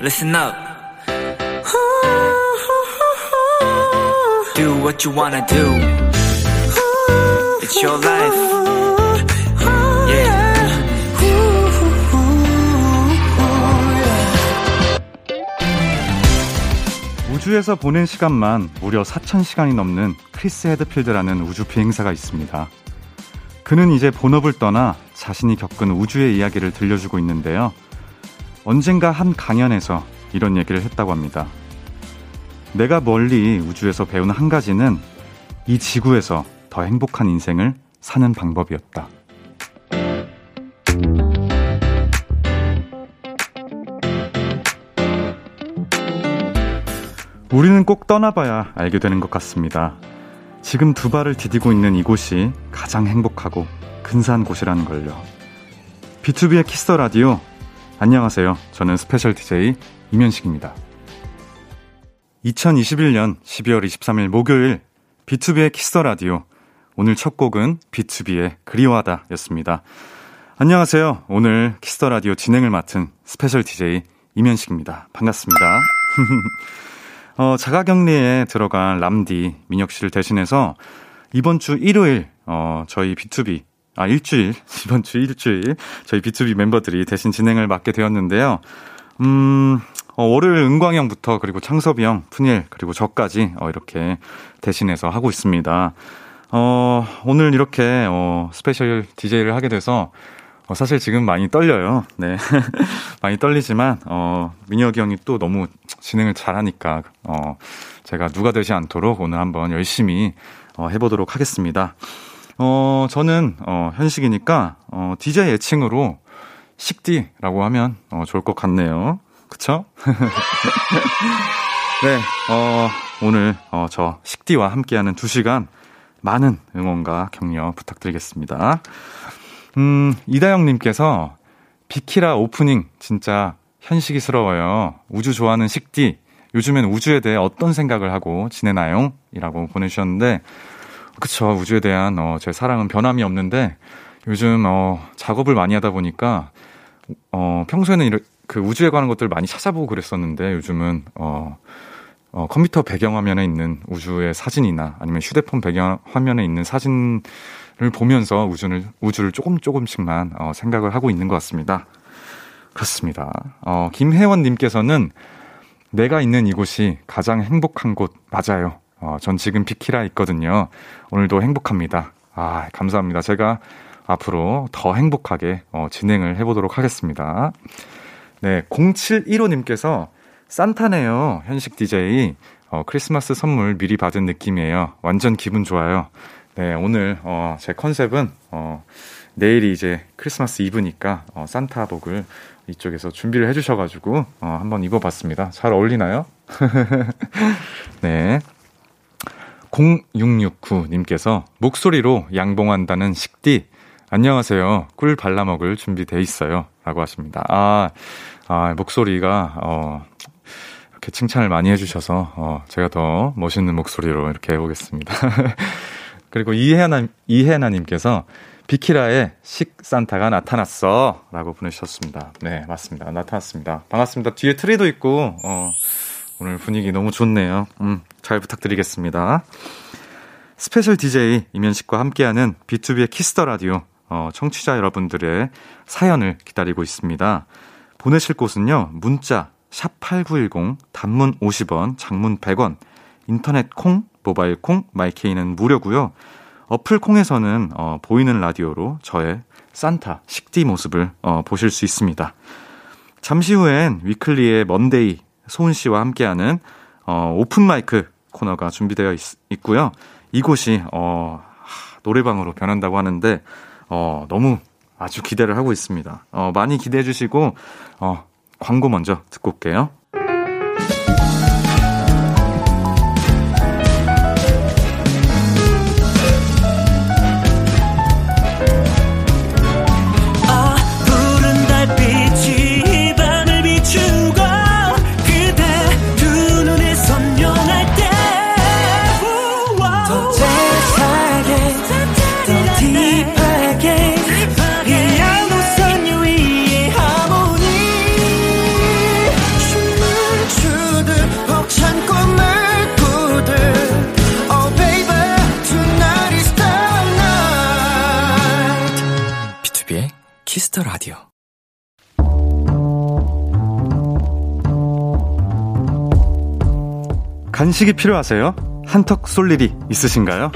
listen up. Do what you wanna do. It's your life. Yeah. 우주에서 보낸 시간만 무려 4,000시간이 넘는 크리스 헤드필드라는 우주 비행사가 있습니다. 그는 이제 본업을 떠나 자신이 겪은 우주의 이야기를 들려주고 있는데요. 언젠가 한 강연에서 이런 얘기를 했다고 합니다. 내가 멀리 우주에서 배운 한 가지는 이 지구에서 더 행복한 인생을 사는 방법이었다. 우리는 꼭 떠나봐야 알게 되는 것 같습니다. 지금 두 발을 디디고 있는 이곳이 가장 행복하고 근사한 곳이라는 걸요. 비투비의 Kiss the Radio. 안녕하세요. 저는 스페셜 DJ 임현식입니다. 2021년 12월 23일 목요일 비투비의 Kiss the Radio. 오늘 첫 곡은 비투비의 그리워하다 였습니다. 안녕하세요. 오늘 Kiss the Radio 진행을 맡은 스페셜 DJ 임현식입니다. 반갑습니다. 어, 자가 격리에 들어간 람디 민혁 씨를 대신해서 이번 주 일요일 어, 저희 B2B 아 일주일 이번 주 일주일 저희 B2B 멤버들이 대신 진행을 맡게 되었는데요. 음, 어, 월요일 은광형부터 그리고 창섭이 형, 프니엘 그리고 저까지 어, 이렇게 대신해서 하고 있습니다. 어, 오늘 이렇게 어, 스페셜 DJ를 하게 돼서 어, 사실 지금 많이 떨려요. 네. 많이 떨리지만, 어, 민혁이 형이 또 너무 진행을 잘하니까, 어, 제가 누가 되지 않도록 오늘 한번 열심히, 어, 해보도록 하겠습니다. 어, 저는, 어, 현식이니까, 어, DJ 애칭으로 식디라고 하면, 어, 좋을 것 같네요. 그쵸? 네, 어, 오늘, 어, 저 식디와 함께하는 두 시간 많은 응원과 격려 부탁드리겠습니다. 음, 이다영님께서 비키라 오프닝 진짜 현식이스러워요. 우주 좋아하는 식디. 요즘엔 우주에 대해 어떤 생각을 하고 지내나요? 이라고 보내주셨는데, 그쵸. 우주에 대한, 어, 제 사랑은 변함이 없는데, 요즘, 어, 작업을 많이 하다 보니까, 어, 평소에는 이렇게 그 우주에 관한 것들을 많이 찾아보고 그랬었는데, 요즘은, 어, 어, 컴퓨터 배경화면에 있는 우주의 사진이나 아니면 휴대폰 배경화면에 있는 사진 을 보면서 우주를, 우주를 조금 조금씩만 어, 생각을 하고 있는 것 같습니다. 그렇습니다. 어, 김혜원님께서는 내가 있는 이곳이 가장 행복한 곳 맞아요. 어, 전 지금 비키라 있거든요. 오늘도 행복합니다. 아, 감사합니다. 제가 앞으로 더 행복하게 어, 진행을 해보도록 하겠습니다. 네, 0715님께서 산타네요. 현식 DJ. 어, 크리스마스 선물 미리 받은 느낌이에요. 완전 기분 좋아요. 네, 오늘 어, 제 컨셉은 어, 내일이 이제 크리스마스 이브니까 어, 산타복을 이쪽에서 준비를 해주셔가지고 어, 한번 입어봤습니다. 잘 어울리나요? 네. 0669님께서 목소리로 양봉한다는 식디 안녕하세요. 꿀 발라 먹을 준비 돼 있어요. 라고 하십니다. 아, 아 목소리가 어, 이렇게 칭찬을 많이 해 주셔서 어, 제가 더 멋있는 목소리로 이렇게 해 보겠습니다. 그리고 이혜나, 이혜나 님께서 비키라의 식산타가 나타났어. 라고 보내주셨습니다. 네, 맞습니다. 나타났습니다. 반갑습니다. 뒤에 트리도 있고, 어, 오늘 분위기 너무 좋네요. 음, 잘 부탁드리겠습니다. 스페셜 DJ 임현식과 함께하는 비투비의 Kiss the Radio, 어, 청취자 여러분들의 사연을 기다리고 있습니다. 보내실 곳은요, 문자, 샵8910, 단문 50원, 장문 100원, 인터넷 콩, 모바일 콩, 마이케이는 무료고요. 어플 콩에서는 어, 보이는 라디오로 저의 산타 식디 모습을 어, 보실 수 있습니다. 잠시 후엔 위클리의 먼데이 소은 씨와 함께하는 어, 오픈 마이크 코너가 준비되어 있, 고요 이곳이 어, 노래방으로 변한다고 하는데 어, 너무 아주 기대를 하고 있습니다. 어, 많이 기대해 주시고 어, 광고 먼저 듣고 올게요. Kiss the Radio. 간식이 필요하세요? 한턱 쏠 일이 있으신가요?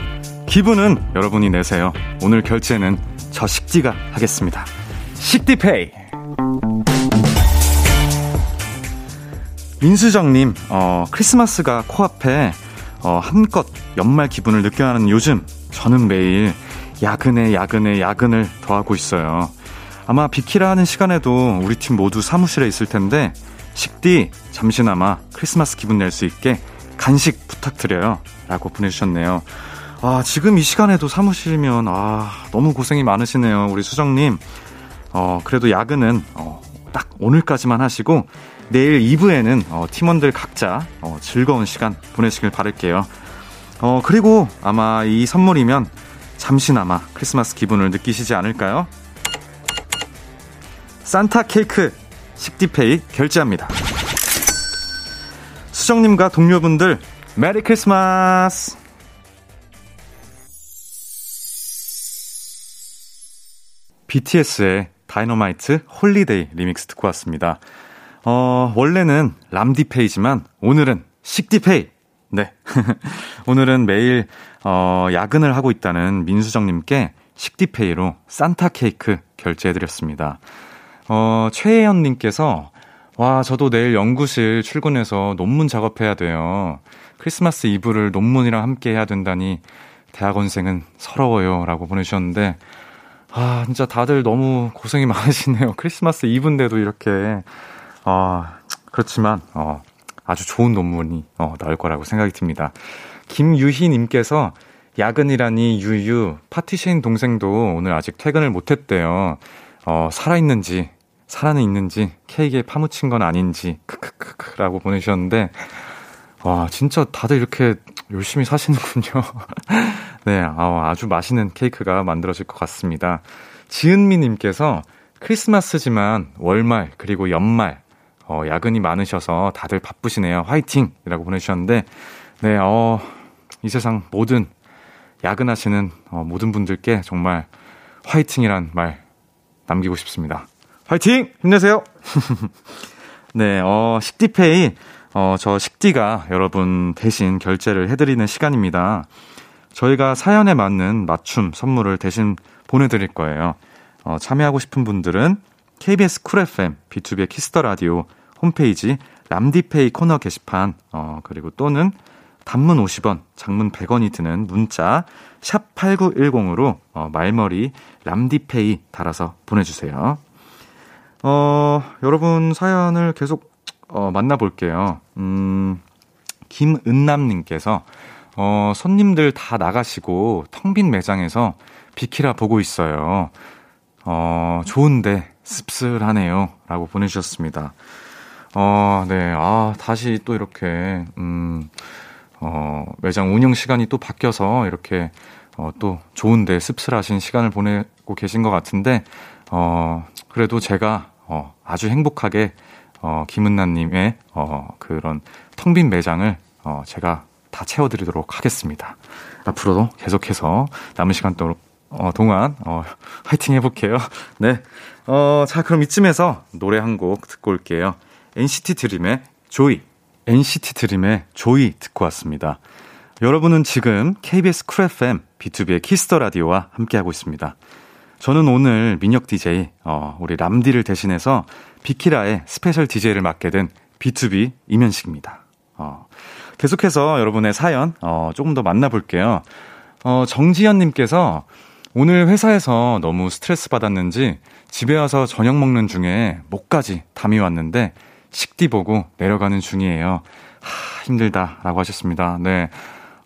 기분은 여러분이 내세요. 오늘 결제는 저 식디가 하겠습니다. 식디페이. 민수정님, 어, 크리스마스가 코앞에 어, 한껏 연말 기분을 느껴야 하는 요즘 저는 매일 야근에 야근에 야근을 더하고 있어요. 아마 비키라 하는 시간에도 우리 팀 모두 사무실에 있을 텐데 식디 잠시나마 크리스마스 기분 낼 수 있게 간식 부탁드려요. 라고 보내주셨네요. 아, 지금 이 시간에도 사무실이면, 아, 너무 고생이 많으시네요. 우리 수정님. 어, 그래도 야근은, 어, 딱 오늘까지만 하시고, 내일 2부에는, 어, 팀원들 각자, 어, 즐거운 시간 보내시길 바랄게요. 어, 그리고 아마 이 선물이면 잠시나마 크리스마스 기분을 느끼시지 않을까요? 산타 케이크 식디페이 결제합니다. 수정님과 동료분들 Merry Christmas! BTS의 Dynamite Holiday Remix 듣고 왔습니다. 어, 원래는 람디페이지만 오늘은 식디페이! 네. 오늘은 매일, 어, 야근을 하고 있다는 민수정님께 식디페이로 산타 케이크 결제해드렸습니다. 어, 최혜연님께서 와, 저도 내일 연구실 출근해서 논문 작업해야 돼요. 크리스마스 이브를 논문이랑 함께 해야 된다니 대학원생은 서러워요. 라고 보내주셨는데, 아, 진짜 다들 너무 고생이 많으시네요. 크리스마스 이브인데도 이렇게, 아, 그렇지만, 어, 아주 좋은 논문이, 어, 나올 거라고 생각이 듭니다. 김유희님께서 야근이라니 유유, 파티쉐인 동생도 오늘 아직 퇴근을 못했대요. 어, 살아있는지 살아는 있는지 케이크에 파묻힌 건 아닌지 크크크크라고 보내주셨는데 와 진짜 다들 이렇게 열심히 사시는군요. 네, 아, 아주 맛있는 케이크가 만들어질 것 같습니다. 지은미님께서 크리스마스지만 월말 그리고 연말 어, 야근이 많으셔서 다들 바쁘시네요. 화이팅이라고 보내주셨는데 네, 어, 이 세상 모든 야근하시는 어, 모든 분들께 정말 화이팅이란 말 남기고 싶습니다. 화이팅! 힘내세요! 네, 어, 식디페이, 어, 저 식디가 여러분 대신 결제를 해드리는 시간입니다. 저희가 사연에 맞는 맞춤 선물을 대신 보내드릴 거예요. 어, 참여하고 싶은 분들은 KBS Cool FM, 비투비의 Kiss the Radio 홈페이지 람디페이 코너 게시판, 어, 그리고 또는 단문 50원, 장문 100원이 드는 문자 샵 8910으로 어, 말머리 람디페이 달아서 보내주세요. 어, 여러분 사연을 계속 어, 만나볼게요. 음, 김은남님께서 어, 손님들 다 나가시고 텅 빈 매장에서 비키라 보고 있어요. 어, 좋은데 씁쓸하네요. 라고 보내주셨습니다. 어, 네. 아, 다시 또 이렇게, 음, 어, 매장 운영 시간이 또 바뀌어서 이렇게, 어, 또 좋은데 씁쓸하신 시간을 보내고 계신 것 같은데, 어, 그래도 제가 어, 아주 행복하게 어, 김은나님의 어, 그런 텅 빈 매장을 어, 제가 다 채워드리도록 하겠습니다. 앞으로도 계속해서 남은 시간 또, 어, 동안 어, 화이팅 해볼게요. 네. 어, 자, 그럼 이쯤에서 노래 한 곡 듣고 올게요. NCT 드림의 Joy. NCT 드림의 Joy 듣고 왔습니다. 여러분은 지금 KBS 쿨 FM B2B의 키스터 라디오와 함께하고 있습니다. 저는 오늘 민혁 DJ, 어, 우리 람디를 대신해서 비키라의 스페셜 DJ를 맡게 된 비투비 임현식입니다. 어, 계속해서 여러분의 사연, 어, 조금 더 만나볼게요. 어, 정지현님께서 오늘 회사에서 너무 스트레스 받았는지 집에 와서 저녁 먹는 중에 목까지 담이 왔는데 식디 보고 내려가는 중이에요. 하, 힘들다. 라고 하셨습니다. 네.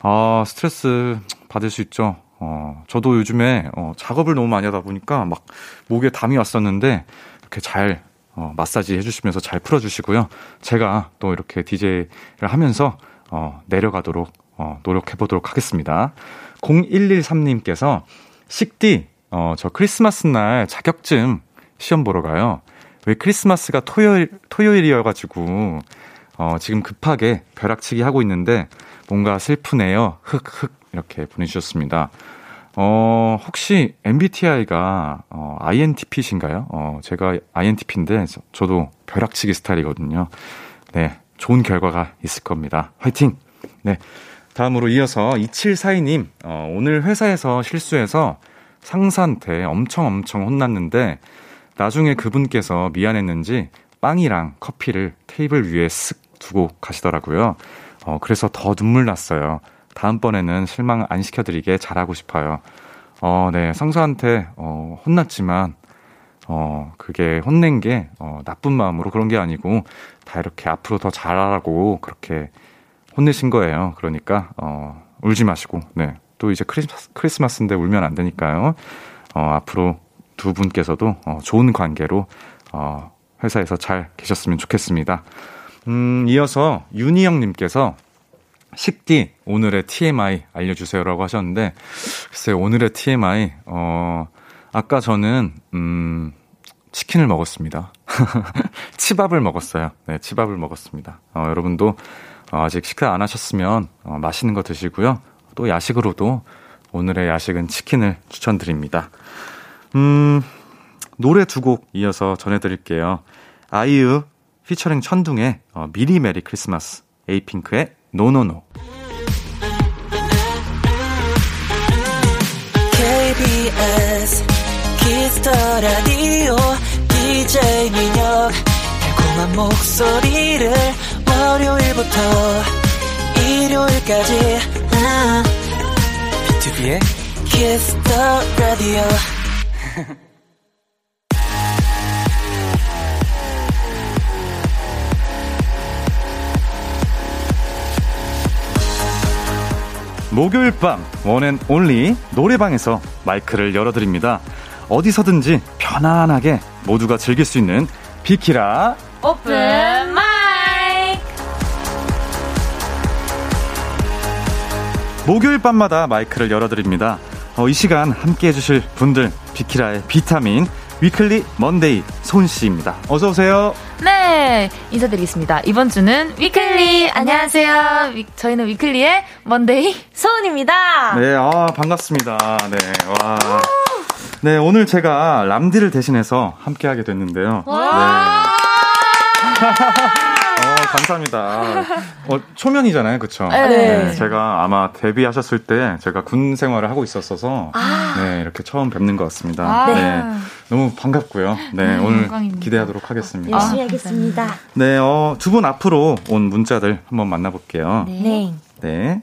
아, 스트레스 받을 수 있죠. 어, 저도 요즘에 어, 작업을 너무 많이 하다 보니까 막 목에 담이 왔었는데 이렇게 잘 어, 마사지 해주시면서 잘 풀어주시고요. 제가 또 이렇게 DJ를 하면서 어, 내려가도록 어, 노력해 보도록 하겠습니다. 0113님께서 식디, 어, 저 크리스마스 날 자격증 시험 보러 가요. 왜 크리스마스가 토요일, 토요일이어가지고, 어, 지금 급하게 벼락치기 하고 있는데, 뭔가 슬프네요. 흑흑. 이렇게 보내주셨습니다. 어, 혹시 MBTI가, 어, INTP신가요? 어, 제가 INTP인데, 저, 도 벼락치기 스타일이거든요. 네. 좋은 결과가 있을 겁니다. 화이팅! 네. 다음으로 이어서 2742님, 어, 오늘 회사에서 실수해서 상사한테 엄청 엄청 혼났는데, 나중에 그분께서 미안했는지 빵이랑 커피를 테이블 위에 쓱 두고 가시더라고요. 어, 그래서 더 눈물 났어요. 다음번에는 실망 안 시켜드리게 잘하고 싶어요. 어, 네. 상사한테, 어, 혼났지만, 어, 그게 혼낸 게, 어, 나쁜 마음으로 그런 게 아니고, 다 이렇게 앞으로 더 잘하라고 그렇게 혼내신 거예요. 그러니까, 어, 울지 마시고, 네. 또 이제 크리스마스, 크리스마스인데 울면 안 되니까요. 어, 앞으로 두 분께서도, 어, 좋은 관계로, 어, 회사에서 잘 계셨으면 좋겠습니다. 음, 이어서 윤희영님께서 식디 오늘의 TMI 알려주세요라고 하셨는데 글쎄 오늘의 TMI 어 아까 저는 음 치킨을 먹었습니다. 치밥을 먹었어요. 네, 치밥을 먹었습니다. 어, 여러분도 어, 아직 식사 안 하셨으면 어, 맛있는 거 드시고요. 또 야식으로도 오늘의 야식은 치킨을 추천드립니다. 음 노래 두 곡 이어서 전해드릴게요. 아이유 피처링 천둥의 어, 미리 Merry Christmas 에이핑크의 No No No KBS Kiss the Radio DJ 민혁. 달콤한 목소리를 월요일부터 일요일까지. 비투비의 Kiss the Radio 목요일 밤 One and Only 노래방에서 마이크를 열어드립니다. 어디서든지 편안하게 모두가 즐길 수 있는 비키라 오픈 마이크 목요일 밤마다 마이크를 열어드립니다. 어, 이 시간 함께 해주실 분들 비키라의 비타민 위클리 먼데이 소은 씨입니다. 어서 오세요. 네 인사드리겠습니다 이번 주는 위클리 안녕하세요 위- 저희는 위클리의 먼데이 소은입니다 네, 아 반갑습니다. 네, 와. 네, 오늘 제가 람디를 대신해서 함께하게 됐는데요. 네. 어, 감사합니다. 어, 초면이잖아요, 그쵸? 네. 제가 아마 데뷔하셨을 때 제가 군 생활을 하고 있었어서 네, 이렇게 처음 뵙는 것 같습니다. 아. 네. 너무 반갑고요. 네, 음, 오늘 영광입니다. 기대하도록 하겠습니다. 열심히 하겠습니다. 네, 어, 두 분 앞으로 온 문자들 한번 만나볼게요. 네. 네.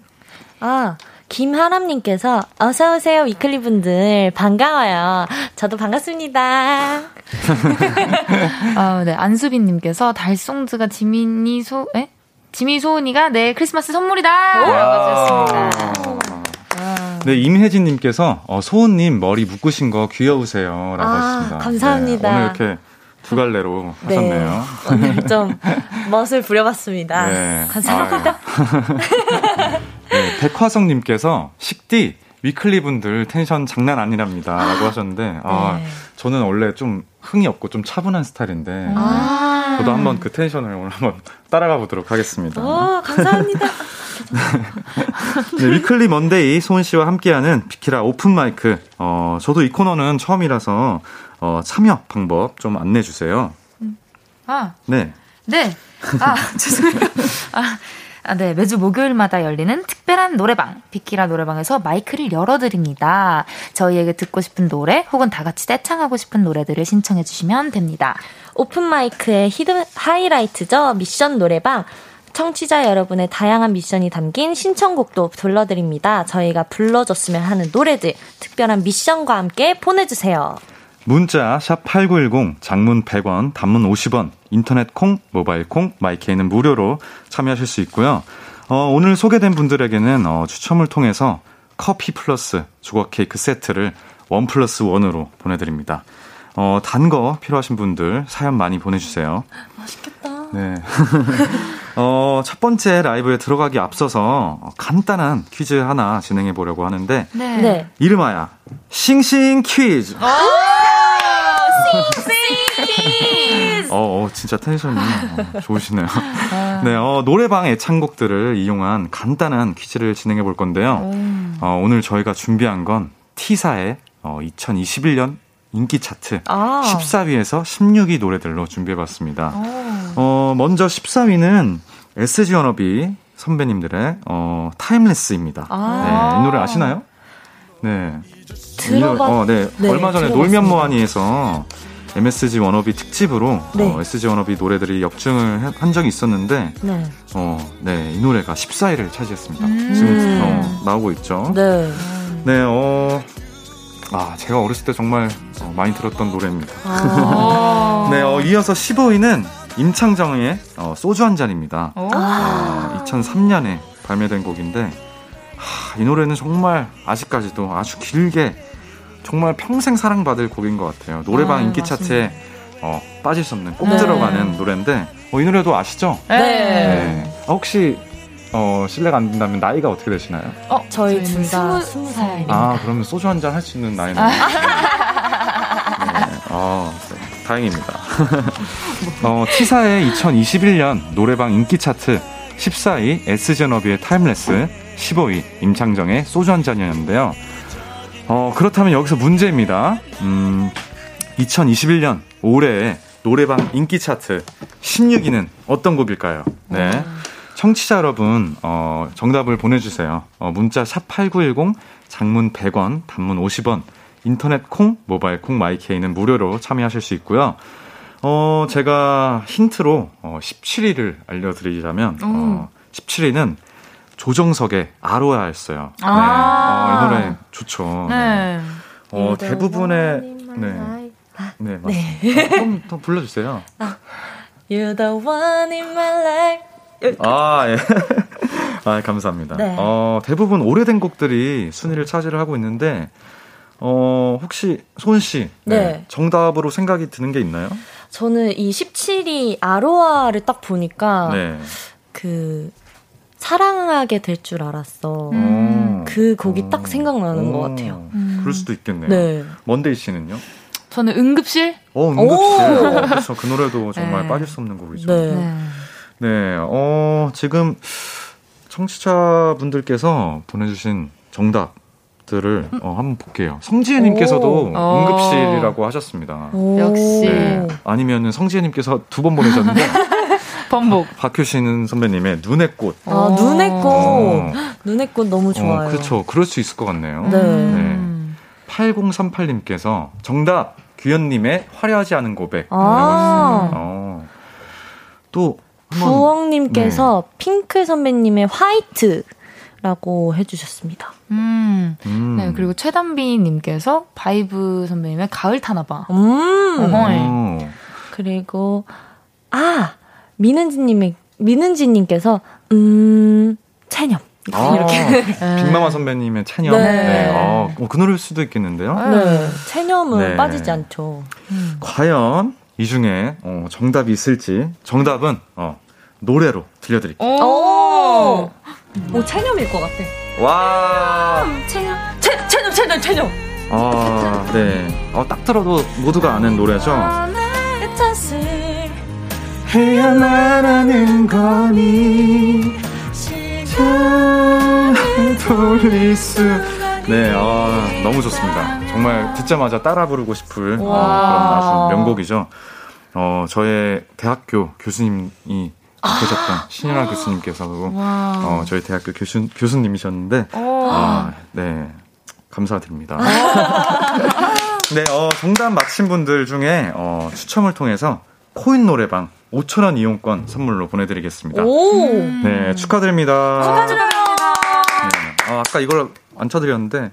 아, 김하람님께서 어서오세요, 위클리 분들. 반가워요. 저도 반갑습니다. 아, 네 안수빈님께서 달송즈가 지민이 소 에? 지미 소은이가 내 크리스마스 선물이다 라고 하셨습니다 네, 임혜진님께서 어, 소은님 머리 묶으신 거 귀여우세요. 라고 아, 하셨습니다. 감사합니다. 네, 오늘 이렇게 두 갈래로 하셨네요. 오늘 좀 멋을 부려봤습니다. 네. 감사합니다. 아, 네, 백화성님께서 식디 위클리 분들 텐션 장난 아니랍니다. 라고 하셨는데, 아, 네. 저는 원래 좀 흥이 없고 좀 차분한 스타일인데, 아, 저도 한번 그 텐션을 오늘 한번 따라가 보도록 하겠습니다. 오, 감사합니다. 네, 위클리 먼데이 소은 씨와 함께하는 비키라 오픈 마이크. 어, 저도 이 코너는 처음이라서 어, 참여 방법 좀 안내해 주세요. 아 네. 네. 아, 죄송해요. 아, 아, 네. 매주 목요일마다 열리는 특별한 노래방, 비키라 노래방에서 마이크를 열어드립니다. 저희에게 듣고 싶은 노래 혹은 다 같이 떼창하고 싶은 노래들을 신청해주시면 됩니다. 오픈마이크의 히든 하이라이트죠. 미션 노래방. 청취자 여러분의 다양한 미션이 담긴 신청곡도 불러드립니다. 저희가 불러줬으면 하는 노래들, 특별한 미션과 함께 보내주세요. 문자 샵 8910 장문 100원, 단문 50원, 인터넷 콩, 모바일 콩, 마이케이는 무료로 참여하실 수 있고요. 어, 오늘 소개된 분들에게는 어, 추첨을 통해서 커피 플러스 조각 케이크 세트를 원 플러스 원으로 보내드립니다. 어, 단 거 필요하신 분들 사연 많이 보내주세요. 맛있겠다. 네. 어, 첫 번째 라이브에 들어가기 앞서서 어, 간단한 퀴즈 하나 진행해 보려고 하는데 네. 네. 이름하여 싱싱 퀴즈. 어, 어, 진짜 텐션이 어, 좋으시네요. 네, 어, 노래방 애창곡들을 이용한 간단한 퀴즈를 진행해 볼 건데요. 어, 오늘 저희가 준비한 건 T사의 어, 2021년 인기 차트 아. 14위에서 16위 노래들로 준비해 봤습니다. 어, 먼저 14위는 SG 워너비 선배님들의 어, Timeless입니다. 아. 네, 이 노래 아시나요? 네. 들어봤- 어, 네. 네, 얼마 전에 들어봤습니다. 놀면 뭐하니에서 MSG 워너비 특집으로 네. 어, SG 워너비 노래들이 역증을 해- 한 적이 있었는데 네. 어, 네, 이 노래가 14위를 차지했습니다. 지금 어, 나오고 있죠. 네. 네, 어, 아, 제가 어렸을 때 정말 어, 많이 들었던 노래입니다. 아. 네, 어, 이어서 15위는 임창정의 어, 소주 한 잔입니다. 오. 어, 2003년에 발매된 곡인데, 하, 이 노래는 정말 아직까지도 아주 길게 정말 평생 사랑받을 곡인 것 같아요. 노래방 아, 인기 맞습니다. 차트에 어, 빠질 수 없는 꼭 네. 들어가는 노래인데, 어, 이 노래도 아시죠? 네. 네. 아, 혹시 어, 실례가 안 된다면 나이가 어떻게 되시나요? 어, 저희 저희는 둘다 스무 살. 아, 그러면 소주 한 잔 할 수 있는 나이는. 네. 아, 네, 다행입니다. 어, T사의 2021년 노래방 인기 차트 14위 SG 워너비의 Timeless, 15위 임창정의 소주 한 잔이었는데요. 어, 그렇다면 여기서 문제입니다. 음, 2021년 올해의 노래방 인기 차트 16위는 어떤 곡일까요? 네. 청취자 여러분, 어, 정답을 보내주세요. 어, 문자 샵8910, 장문 100원, 단문 50원, 인터넷 콩, 모바일 콩, 마이케이는 무료로 참여하실 수 있고요. 어, 제가 힌트로 어, 17위를 알려드리자면, 어, 17위는 조정석의 아로하였어요. 네. 아. 어, 이 노래 좋죠. 네. 어, 대부분의, 네. 네, 맞습니다. 좀더 불러주세요. You're the one in my life. 아, 예. 아, 감사합니다. 네. 어, 대부분 오래된 곡들이 순위를 차지를 하고 있는데, 어, 혹시 소은 씨, 네. 정답으로 생각이 드는 게 있나요? 저는 이 17위 아로하를 딱 보니까 네. 그 사랑하게 될 줄 알았어. 음. 그 곡이 딱 생각나는 것 같아요. 그럴 수도 있겠네요. 네. 먼데이 씨는요? 저는 응급실? 어, 응급실. 어, 그렇죠. 그 노래도 정말 네. 빠질 수 없는 곡이죠. 네. 네. 네, 어, 지금 청취자분들께서 보내주신 정답들을 어, 한번 볼게요. 성지혜님께서도 오. 응급실이라고 하셨습니다. 오. 역시. 네. 아니면은 성지혜님께서 두 번 보내셨는데 번복. 박효신 선배님의 눈의 꽃. 아, 눈의 꽃. 어. 눈의 꽃 너무 좋아요. 어, 그렇죠. 그럴 수 있을 것 같네요. 네. 음. 8038님께서 정답 규현님의 화려하지 않은 고백. 아. 어. 또 부엉님께서 핑클 선배님의 화이트 라고 해주셨습니다. 음. 음. 네, 그리고 최단비님께서 바이브 선배님의 가을 타나봐. 음. 어. 그리고 아 민은지님의 민은지님께서 음 체념 아, 이렇게 빅마마 선배님의 찬영. 네. 네. 어, 어, 그 노래일 수도 있겠는데요. 네 체념은 네. 빠지지 않죠. 과연 이 중에 어, 정답이 있을지 정답은 어, 노래로 들려드릴게요. 오, 오 체념일 것 같아. 와, 체념 체 체념 체념 체념. 아, 네. 어, 딱 들어도 모두가 아는 노래죠. 말하는 거니 잘 돌릴 수. 네, 아, 너무 좋습니다. 정말 듣자마자 따라 부르고 싶을 어, 그런 아주 명곡이죠. 어, 저의 대학교 교수님이 계셨던 신현아 교수님께서 어, 저희 대학교 교수, 교수님이셨는데, 아, 네. 감사드립니다. 네, 어, 정답 맞힌 분들 중에 어, 추첨을 통해서 코인 노래방 5,000원 이용권 선물로 보내드리겠습니다. 오 네, 축하드립니다. 축하드립니다. 네, 어, 아까 이걸 안 쳐드렸는데,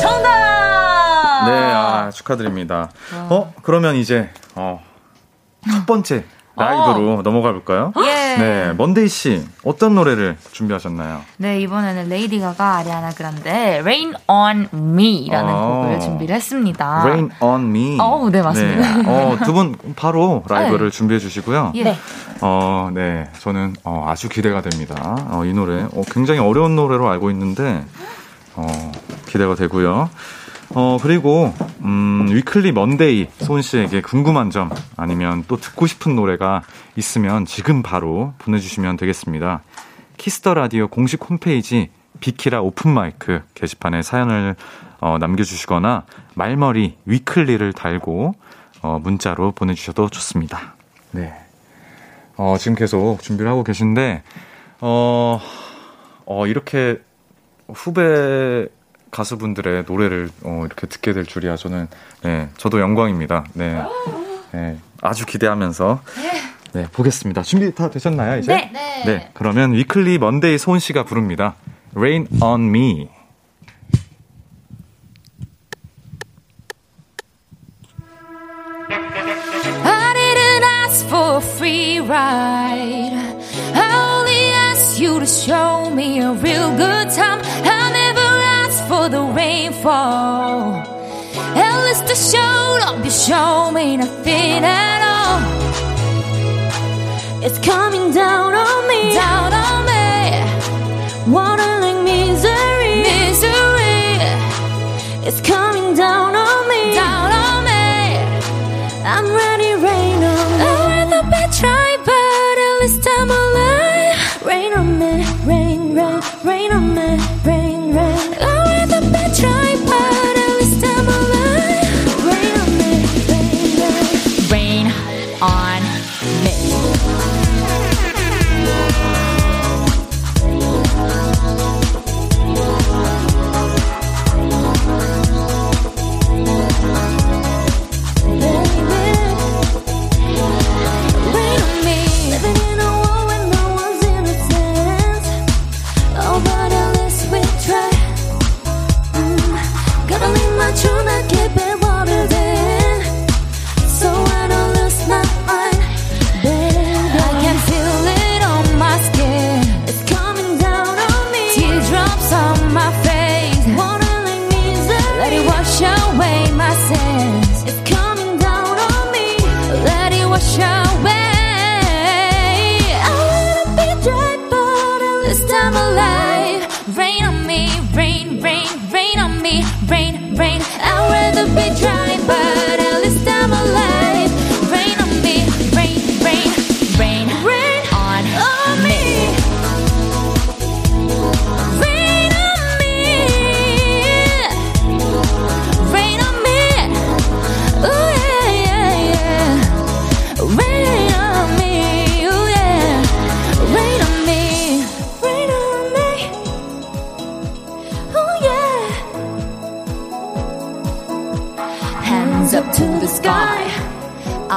정답. 네, 아, 축하드립니다. 어, 그러면 이제, 어, 첫 번째 라이브로 넘어가 볼까요? 예. 네, 먼데이 씨, 어떤 노래를 준비하셨나요? 네, 이번에는 레이디 가가 아리아나 그란데 Rain on Me라는 아. 곡을 준비를 했습니다. Rain on Me. 어우, 네, 맞습니다. 어, 두 분 바로 라이브를 준비해 주시고요. 예. 네. 어, 네. 저는 어, 아주 기대가 됩니다. 어, 이 노래. 어, 굉장히 어려운 노래로 알고 있는데, 어, 기대가 되고요. 어, 그리고, 음, 위클리 먼데이 소은 씨에게 궁금한 점 아니면 또 듣고 싶은 노래가 있으면 지금 바로 보내주시면 되겠습니다. Kiss the Radio 공식 홈페이지 비키라 오픈마이크 게시판에 사연을 어, 남겨주시거나 말머리 위클리를 달고 어, 문자로 보내주셔도 좋습니다. 네. 어, 지금 계속 준비를 하고 계신데, 어, 어, 이렇게 후배 가수분들의 노래를 어, 이렇게 듣게 될 줄이야 저는 네, 저도 영광입니다. 네, 네 아주 기대하면서 네 보겠습니다. 준비 다 되셨나요 이제? 네. 네. 네, 그러면 위클리 먼데이 소은 씨가 부릅니다. Rain on Me. For a free ride. I only asked you to show me a real good time. The rainfall. At least I showed up, you show me nothing at all. It's coming down on me, down on me. Water like misery, misery. It's coming down on me, down on me. I'm ready, rain on me. Oh, I wear the bad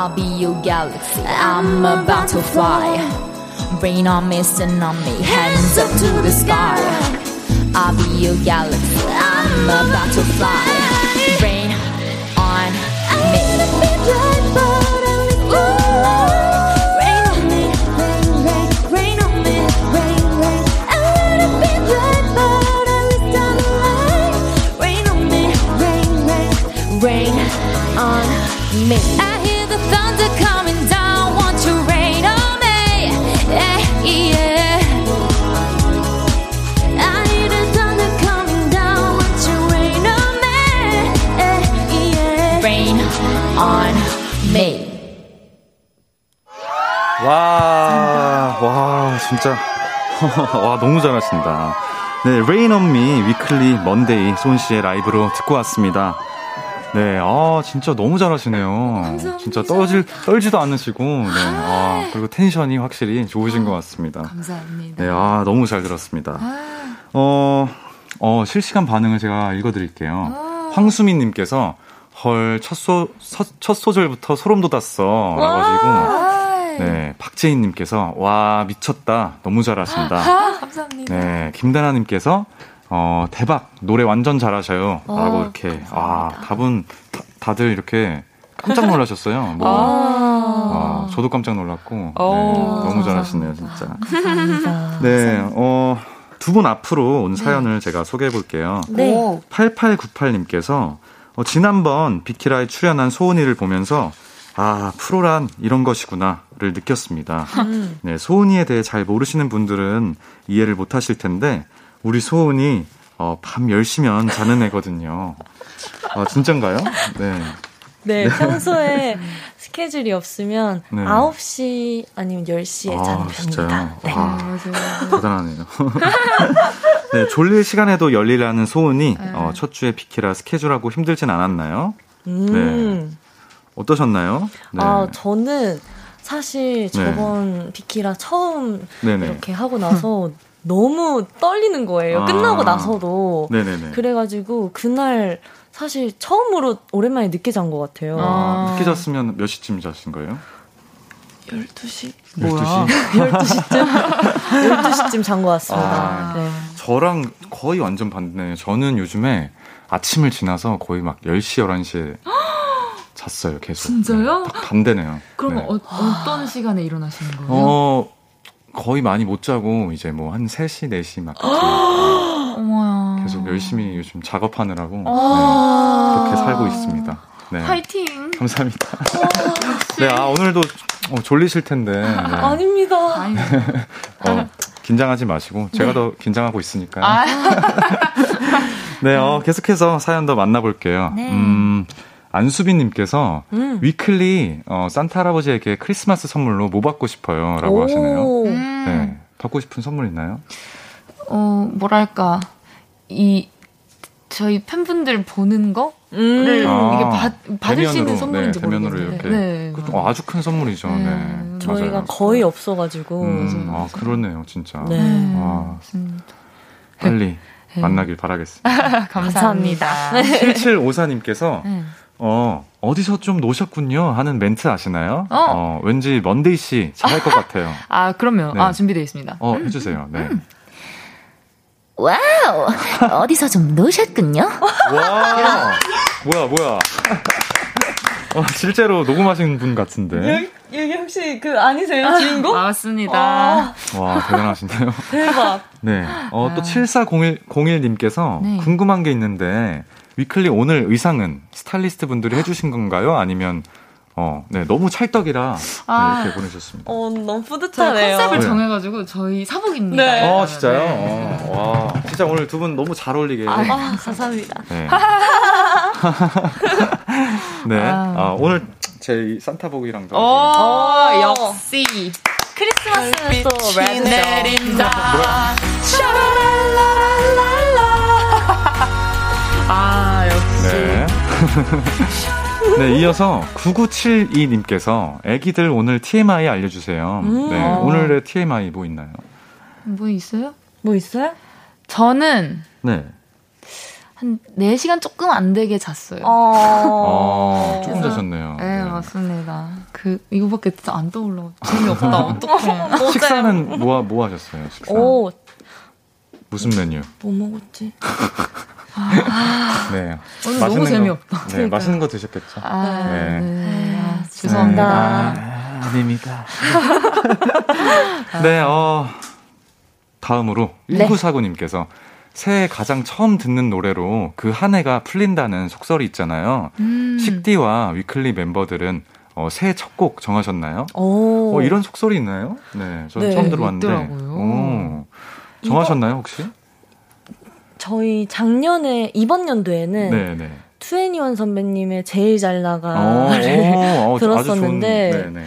I'll be your galaxy. I'm about to fly. Rain on me, sun on me. Hands up to the sky. I'll be your galaxy. I'm about to fly. Rain on me. Me, 진짜. 와, 너무 잘하신다. 네, Rain on Me, 위클리, 먼데이, 소은 씨의 라이브로 듣고 왔습니다. 네, 아, 진짜 너무 잘하시네요. 진짜 떨질, 떨지도 않으시고, 네, 아, 그리고 텐션이 확실히 좋으신 것 같습니다. 감사합니다. 네, 아, 너무 잘 들었습니다. 어, 어, 실시간 반응을 제가 읽어드릴게요. 황수민님께서, 헐, 첫 소, 서- 첫 소절부터 소름 돋았어. 라가지고, 네, 박재인님께서, 와, 미쳤다. 너무 잘하신다. 아, 감사합니다. 네, 김다나님께서, 어, 대박. 노래 완전 잘하셔요. 라고 어, 이렇게, 아, 답은 다, 들 이렇게 깜짝 놀라셨어요. 뭐, 아, 저도 깜짝 놀랐고, 네, 너무 잘하시네요, 진짜. 감사합니다. 네, 어, 두 분 앞으로 온 사연을 제가 소개해 볼게요. 네. 오, 8898님께서 어, 지난번 비키라에 출연한 소은이를 보면서 아, 프로란 이런 것이구나를 느꼈습니다. 네, 소은이에 대해 잘 모르시는 분들은 이해를 못 하실 텐데, 우리 소은이, 어, 밤 10시면 자는 애거든요. 아, 진짠가요? 네. 네, 평소에 스케줄이 없으면 네. 9시 아니면 10시에 자는 아, 편입니다. 진짜요? 네. 아, 대단하네요. 네, 졸릴 시간에도 열리라는 소은이 어, 첫 주에 비키라 스케줄하고 힘들진 않았나요? 음. 어떠셨나요? 네. 아, 저는 사실 저번 비키라 처음 네네. 이렇게 하고 나서 너무 떨리는 거예요. 아. 끝나고 나서도. 네네네. 그래가지고 그날 사실 처음으로 오랜만에 늦게 잔 것 같아요. 아, 늦게 잤으면 몇 시쯤 자신 거예요? 12시? 12시? 12시쯤? 12시쯤 잔 것 같습니다. 아. 네. 저랑 거의 완전 반대네요. 저는 요즘에 아침을 지나서 거의 막 10시, 11시에 잤어요, 계속. 진짜요? 네, 딱 반대네요. 그러면 네. 어, 어떤 시간에 일어나시는 거예요? 어, 거의 많이 못 자고 이제 뭐 한 3시, 4시 막 어머야. 계속 열심히 요즘 작업하느라고 아. 네, 그렇게 살고 있습니다. 네. 파이팅. 감사합니다. 네, 아, 오늘도 어, 졸리실 텐데. 네. 아닙니다. 어, 긴장하지 마시고 제가 더 긴장하고 있으니까요. 아. 네, 어, 계속해서 사연 더 만나볼게요. 네. 음, 안수빈님께서 음. 위클리 어, 산타 할아버지에게 크리스마스 선물로 뭐 받고 싶어요?라고 하시네요. 오. 음. 네, 받고 싶은 선물 있나요? 어, 뭐랄까. 이, 저희 팬분들 보는 거? 음. 를 아, 이게 받, 받을 수 있는 대면으로, 선물인지 네, 대면으로 모르겠는데. 이렇게. 네. 그, 어, 아주 큰 선물이죠. 네. 네, 저희가 맞아요. 거의 없어가지고. 음, 맞아요, 아, 그러네요, 진짜. 네. 아, 맞습니다. 빨리 네. 만나길 바라겠습니다. 감사합니다. 7754님께서 네. 어, 어디서 좀 노셨군요 하는 멘트 아시나요? 어. 왠지 먼데이 씨 잘할 것 같아요. 아, 그럼요. 네. 아, 준비되어 있습니다. 어, 해주세요. 네. 와우! 어디서 좀 노셨군요? 와, 뭐야, 뭐야. 어, 실제로 녹음하신 분 같은데. 여기 혹시 그 아니세요? 주인공? 맞습니다. 와, 대단하신데요. 대박. 네. 어, 또 7401님께서 네. 궁금한 게 있는데, 위클리 오늘 의상은 스타일리스트 분들이 해주신 건가요? 아니면, 어, 네, 너무 찰떡이라 네, 아. 이렇게 보내주셨습니다. 어, 너무 뿌듯하네요. 컨셉을 네. 정해가지고 저희 사복입니다. 네. 어, 진짜요? 네. 어, 와, 진짜 오늘 두 분 너무 잘 어울리게. 아, 감사합니다. 네. 네. 아. 아, 오늘 제이 산타복이랑도. 오, 어. 역시. 크리스마스는 또 레드죠. 내린다. 아, 네. 네, 이어서 9972님께서 애기들 오늘 TMI 알려주세요. 음. 네, 오늘의 TMI 뭐 있나요? 뭐 있어요? 뭐 있어요? 저는 네. 한 4시간 조금 안 되게 잤어요. 어, 어. 조금 자셨네요. 네, 맞습니다. 그, 이거밖에 진짜 안 떠올라. 재미없다. 어떡해. 식사는 뭐, 뭐 하셨어요? 식사? 오, 무슨 메뉴? 뭐 먹었지? 네. 오늘 너무 재미없다. 거, 네, 그러니까요. 맛있는 거 드셨겠죠? 아, 네. 네. 아, 죄송합니다. 아, 아닙니다. 네, 어, 다음으로 네. 1949님께서 새해 가장 처음 듣는 노래로 그 한 해가 풀린다는 속설이 있잖아요. 음. 식디와 위클리 멤버들은 어, 새해 첫 곡 정하셨나요? 오. 어, 이런 속설이 있나요? 네, 저는 네, 처음 들어봤는데. 있더라고요. 오, 정하셨나요, 혹시? 저희 작년에, 이번 연도에는 네, 네. 투애니원 선배님의 제일 잘 어, 나가를 어, 들었었는데 아주 좋은, 네, 네.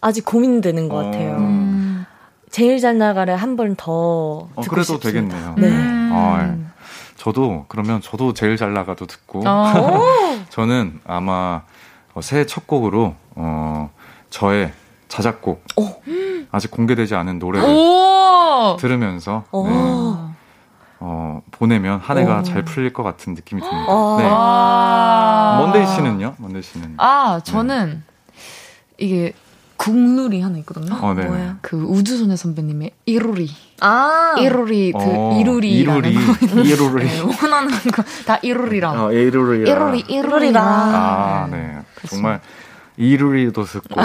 아직 고민되는 것 같아요. 음. 제일 잘 나가를 한 번더 어, 듣고 그래도 싶습니다. 되겠네요. 네. 음. 아, 예. 저도 그러면 저도 제일 잘 나가도 듣고 어. 저는 아마 어, 새해 첫 곡으로 어, 저의 자작곡 아직 공개되지 않은 노래를 오! 들으면서 오. 네, 어, 보내면 한 해가 오. 잘 풀릴 것 같은 느낌이 듭니다. 아. 네. 아. 먼데이 씨는요? 먼데이 씨는? 아, 저는 이게 국룰이 하나 있거든요. 어, 네. 뭐예요? 그 우주소녀 선배님의 이루리. 아. 이루리, 그 어, 이루리라는 이루리. 이루리. 네, 원하는 거 다 이루리랑. 어, 이루리. 이루리, 이루리랑. 아, 네. 정말 이루리도 듣고, 어,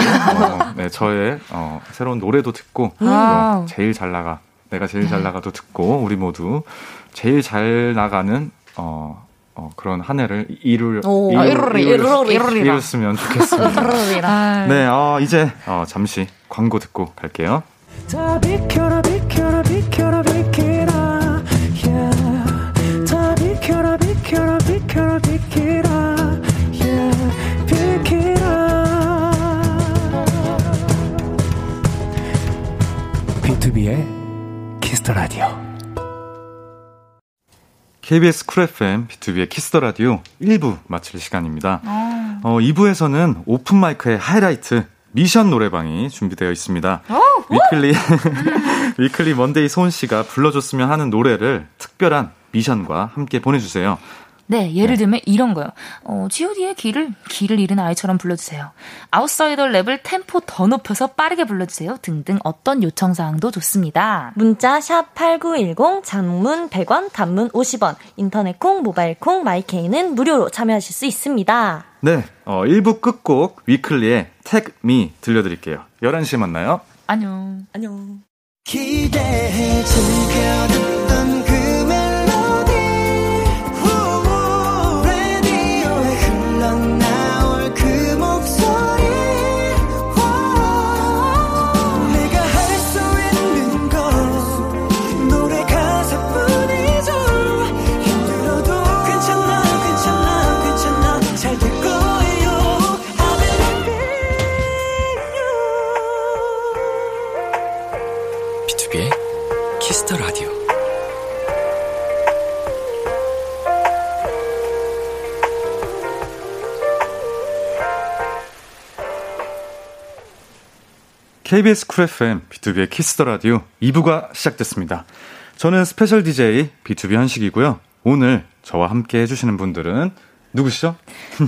네, 저의 어, 새로운 노래도 듣고, 아. 또 제일 잘 나가, 내가 제일 잘 나가도 듣고, 우리 모두 제일 잘 나가는 어, 어 그런 한 해를 이룰 이뤘으면 좋겠습니다. 네, 어, 이제 어, 잠시 광고 듣고 갈게요. B2B의 키스터 라디오. KBS 쿨 FM, B2B의 키스터 라디오 1부 마칠 시간입니다. 어, 2부에서는 오픈 마이크의 하이라이트 미션 노래방이 준비되어 있습니다. 위클리 위클리 먼데이 소은 씨가 불러줬으면 하는 노래를 특별한 미션과 함께 보내주세요. 네, 예를 들면 이런 거요. 어, G.O.D의 길을 길을 잃은 아이처럼 불러주세요. 아웃사이더 랩을 템포 더 높여서 빠르게 불러주세요. 등등 어떤 요청 사항도 좋습니다. 문자 샵 8910 장문 100원 단문 50원 인터넷 콩 모바일 콩 마이케이는 무료로 참여하실 수 있습니다. 네, 어, 1부 끝곡 위클리의 Take Me 들려드릴게요. 11시에 만나요. 안녕. 안녕. 기대해 즐겨듣던 그 KBS 쿨 FM, B2B의 키스터 라디오 2부가 시작됐습니다. 저는 스페셜 DJ BTOB 현식이고요. 오늘 저와 함께 해주시는 분들은 누구시죠?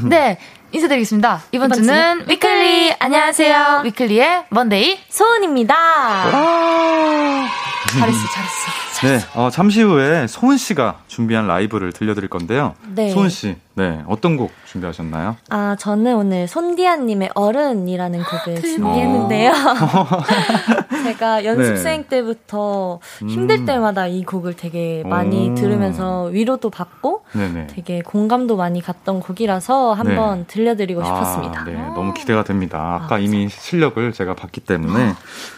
네, 인사드리겠습니다. 이번 이번 주는 주는 위클리. 안녕하세요. 위클리의 먼데이. 소은입니다. 잘했어, 잘했어. 네, 어, 잠시 후에 소은 씨가 준비한 라이브를 들려드릴 건데요. 네. 소은 씨, 네, 어떤 곡 준비하셨나요? 아, 저는 오늘 손디아님의 어른이라는 곡을 준비했는데요. 제가 연습생 네. 때부터 음. 힘들 때마다 이 곡을 되게 많이 오. 들으면서 위로도 받고 네네. 되게 공감도 많이 갔던 곡이라서 한번 들 려드리고 싶었습니다. 아, 네, 너무 기대가 됩니다. 아까 이미 실력을 제가 봤기 때문에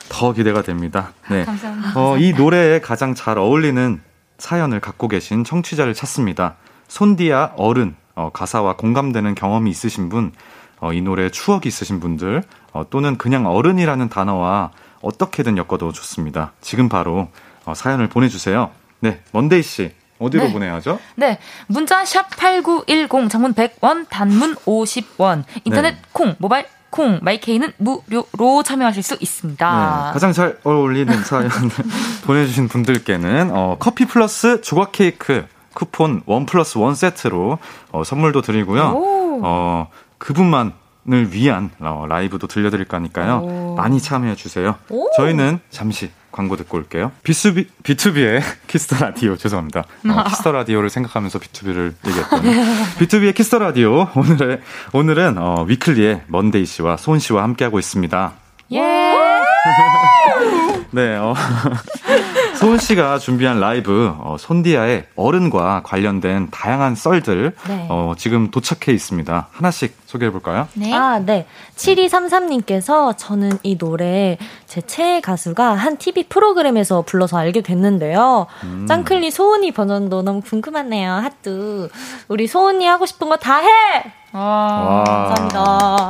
더 기대가 됩니다. 네. 감사합니다. 어, 이 노래에 가장 잘 어울리는 사연을 갖고 계신 청취자를 찾습니다. 손디아 어른 어, 가사와 공감되는 경험이 있으신 분, 어, 이 노래에 추억이 있으신 분들, 어, 또는 그냥 어른이라는 단어와 어떻게든 엮어도 좋습니다. 지금 바로 어, 사연을 보내주세요. 네, 먼데이 씨 어디로 네. 보내야죠? 네, 문자 샵 8910, 장문 100원, 단문 50원, 인터넷 네. 콩, 모바일 콩, 마이케이는 무료로 참여하실 수 있습니다. 네, 가장 잘 어울리는 사연을 보내주신 분들께는 어, 커피 플러스 조각 케이크 쿠폰 원 플러스 원 세트로 어, 선물도 드리고요. 오. 어, 그분만 을 위한 어, 라이브도 들려드릴 거니까요. 오. 많이 참여해 주세요. 오. 저희는 잠시 광고 듣고 올게요. B2B, B2B의 키스터 라디오 죄송합니다. 어, Kiss the Radio를 생각하면서 B2B를 얘기했던 B2B의 키스터 라디오 오늘의 오늘은 어, 위클리의 먼데이 씨와 소은 씨와 함께하고 있습니다. 예. 네, 어, 소은 씨가 준비한 라이브, 어, 손디아의 어른과 관련된 다양한 썰들, 네. 어, 지금 도착해 있습니다. 하나씩 소개해 볼까요? 네. 아, 네. 7233님께서 저는 이 노래 제 최애 가수가 한 TV 프로그램에서 불러서 알게 됐는데요. 음. 짱클리 소은이 버전도 너무 궁금하네요. 하뚜. 우리 소은이 하고 싶은 거 다 해! 아. 와. 감사합니다.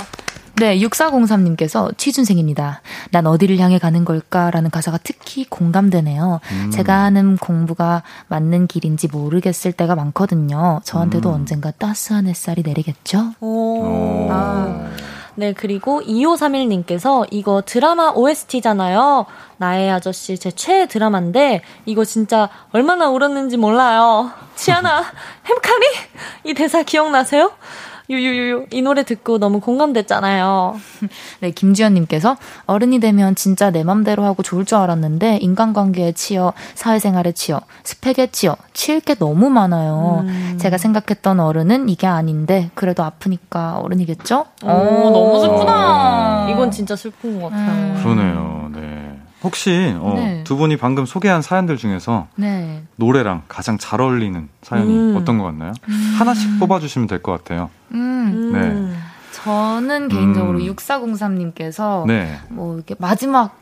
네, 6403님께서 취준생입니다. 난 어디를 향해 가는 걸까라는 가사가 특히 공감되네요. 음. 제가 하는 공부가 맞는 길인지 모르겠을 때가 많거든요. 저한테도 음. 언젠가 따스한 햇살이 내리겠죠? 오. 오. 아. 네, 그리고 2531님께서 이거 드라마 OST잖아요. 나의 아저씨 제 최애 드라마인데 이거 진짜 얼마나 울었는지 몰라요. 치아나, 햄카리? 이 대사 기억나세요? 유유유유 이 노래 듣고 너무 공감됐잖아요. 네, 김지연님께서 어른이 되면 진짜 내 맘대로 하고 좋을 줄 알았는데 인간관계에 치여, 사회생활에 치여, 스펙에 치여, 치일 게 너무 많아요. 제가 생각했던 어른은 이게 아닌데 그래도 아프니까 어른이겠죠? 오, 너무 슬프다. 이건 진짜 슬픈 것 같아요. 음. 그러네요. 네. 혹시 어, 네. 두 분이 방금 소개한 사연들 중에서 네. 노래랑 가장 잘 어울리는 사연이 음. 어떤 것 같나요? 하나씩 뽑아주시면 될 것 같아요. 음. 음. 저는 개인적으로 음. 6403님께서 네. 뭐 이렇게 마지막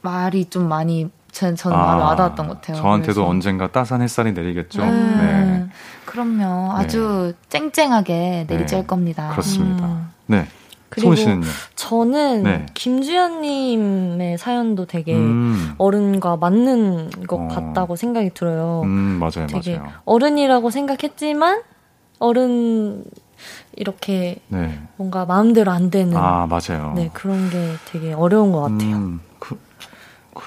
말이 좀 많이 전, 저는 마음에 와닿았던 것 같아요. 저한테도 그래서. 언젠가 따스한 햇살이 내리겠죠. 음, 네. 그럼요. 아주 쨍쨍하게 내리쬐 네. 겁니다. 그렇습니다. 음. 네. 그리고? 저는 네. 김주현님의 사연도 되게 음, 어른과 맞는 것 어. 같다고 생각이 들어요. 음, 맞아요, 되게 맞아요. 어른이라고 생각했지만 어른 이렇게 네. 뭔가 마음대로 안 되는 아, 맞아요. 네 그런 게 되게 어려운 것 같아요. 음, 그, 그.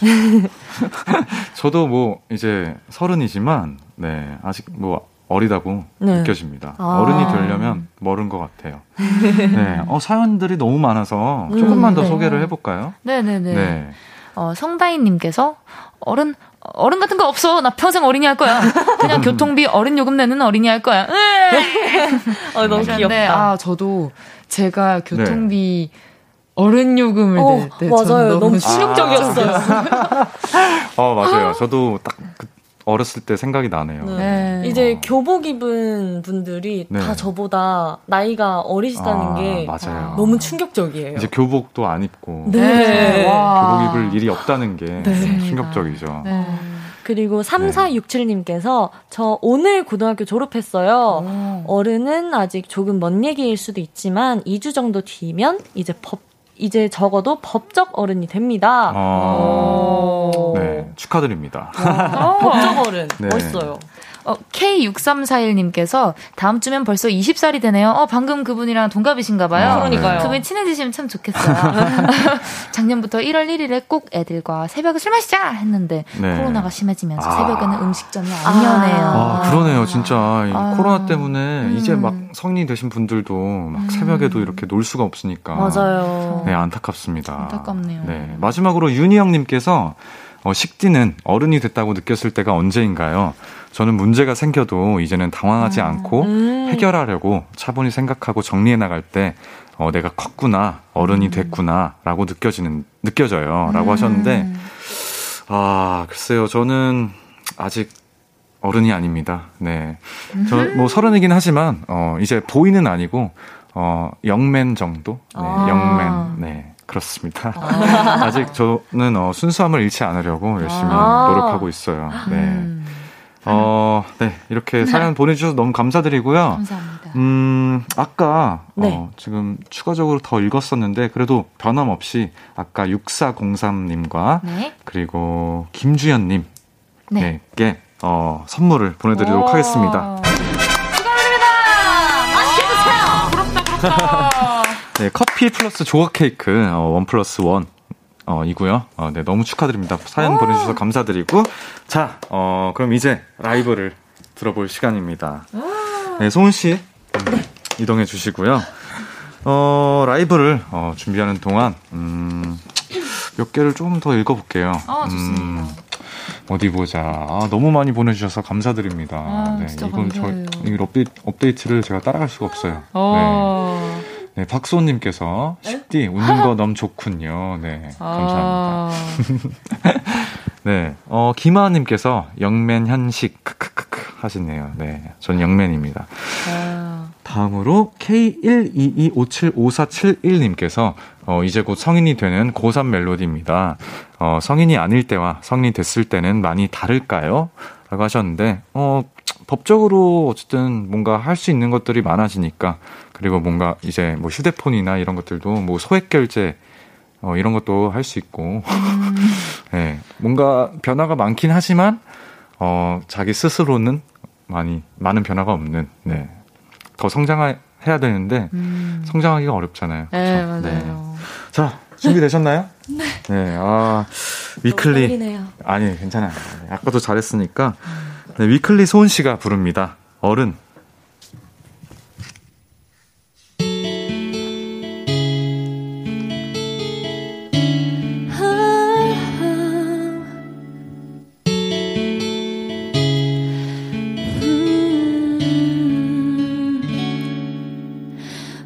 저도 뭐 이제 서른이지만 네 아직 뭐 어리다고 네. 느껴집니다. 아. 어른이 되려면 멀은 것 같아요. 네, 어, 사연들이 너무 많아서 음, 조금만 더 네. 소개를 해볼까요? 네네네. 네. 어, 성다인님께서 어른 어른 같은 거 없어. 나 평생 어린이 할 거야. 그냥 교통비 어른 요금 내는 어린이 할 거야. 어, 너무 근데 귀엽다. 아, 저도 제가 교통비 어른 요금을 어, 낼 때. 맞아요. 저는 너무 너무 충격적이었어요. 어 맞아요. 저도 딱 그, 어렸을 때 생각이 나네요. 네. 네. 이제 교복 입은 분들이 네. 다 저보다 나이가 어리시다는 아, 게 맞아요. 너무 충격적이에요. 이제 교복도 안 입고 네. 와. 교복 입을 일이 없다는 게 네. 충격적이죠. 네. 그리고 3467님께서 저 오늘 고등학교 졸업했어요. 어른은 아직 조금 먼 얘기일 수도 있지만 2주 정도 뒤면 이제 법 이제 적어도 법적 어른이 됩니다. 어, 오. 네, 축하드립니다. 법적 어른 네. 멋있어요. 어, K6341님께서 다음 주면 벌써 20살이 되네요. 어, 방금 그분이랑 동갑이신가 봐요. 아, 그러니까요. 그분이 친해지시면 참 좋겠어요. 작년부터 1월 1일에 꼭 애들과 새벽에 술 마시자 했는데 네. 코로나가 심해지면서 아. 새벽에는 음식점이 안 여네요. 아, 그러네요. 진짜 이 아. 코로나 때문에 음. 이제 막 성인이 되신 분들도 막 새벽에도 이렇게 놀 수가 없으니까 맞아요. 네, 안타깝습니다. 안타깝네요. 네, 마지막으로 윤희영 님께서 어, 식디는 어른이 됐다고 느꼈을 때가 언제인가요? 저는 문제가 생겨도 이제는 당황하지 않고 음. 해결하려고 차분히 생각하고 정리해 나갈 때 어, 내가 컸구나, 어른이 됐구나 라고 느껴지는 느껴져요 라고 하셨는데 아 글쎄요, 저는 아직 어른이 아닙니다. 네, 저 뭐 서른이긴 하지만 어, 이제 보이는 아니고 어, 영맨 정도, 네, 아. 영맨, 네. 그렇습니다. 아 직 저는 어, 순수함을 잃지 않으려고 열심히 아. 노력하고 있어요. 네. 음, 어, 네. 이렇게 사연 보내주셔서 너무 감사드리고요. 감사합니다. 음, 아까, 네. 어, 지금 추가적으로 더 읽었었는데, 그래도 변함없이 아까 6403님과 네. 그리고 김주현님, 네. 께 어, 선물을 보내드리도록 오. 하겠습니다. 네, 커피 플러스 조각 케이크, 어, 원 플러스 원. 어, 이고요. 어, 네, 너무 축하드립니다. 사연 보내주셔서 감사드리고. 자, 어, 그럼 이제 라이브를 들어볼 시간입니다. 네, 소은 씨, 이동해 주시고요. 어, 라이브를, 어, 준비하는 동안, 음, 몇 개를 좀 더 읽어볼게요. 아, 좋습니다. 음, 어디 보자. 아, 너무 많이 보내주셔서 감사드립니다. 아, 네, 이건 감사해요. 저, 이 업데이트, 업데이트를 제가 따라갈 수가 없어요. 네. 어. 네, 박소님께서 십디 웃는 거 너무 좋군요. 네, 감사합니다. 아. 네, 어 김하님께서 영맨 현식 크크크크 하시네요. 네, 전 영맨입니다. 아. 다음으로 K122575471님께서 어, 이제 곧 성인이 되는 고3 멜로디입니다. 어, 성인이 아닐 때와 성인이 됐을 때는 많이 다를까요? 라고 하셨는데, 어, 법적으로 어쨌든 뭔가 할 수 있는 것들이 많아지니까, 그리고 뭔가 이제 뭐 휴대폰이나 이런 것들도 뭐 소액 결제, 어, 이런 것도 할 수 있고, 네, 뭔가 변화가 많긴 하지만, 어, 자기 스스로는 많이, 많은 변화가 없는, 네. 더 성장해야 되는데, 성장하기가 어렵잖아요. 네? 맞아요. 자, 준비되셨나요? 네. 네, 아, 위클리. 아니, 괜찮아요. 아까도 잘했으니까. 네, 위클리 소은 씨가 부릅니다. 어른.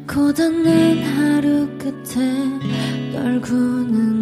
고단한 하루 끝에 떨구는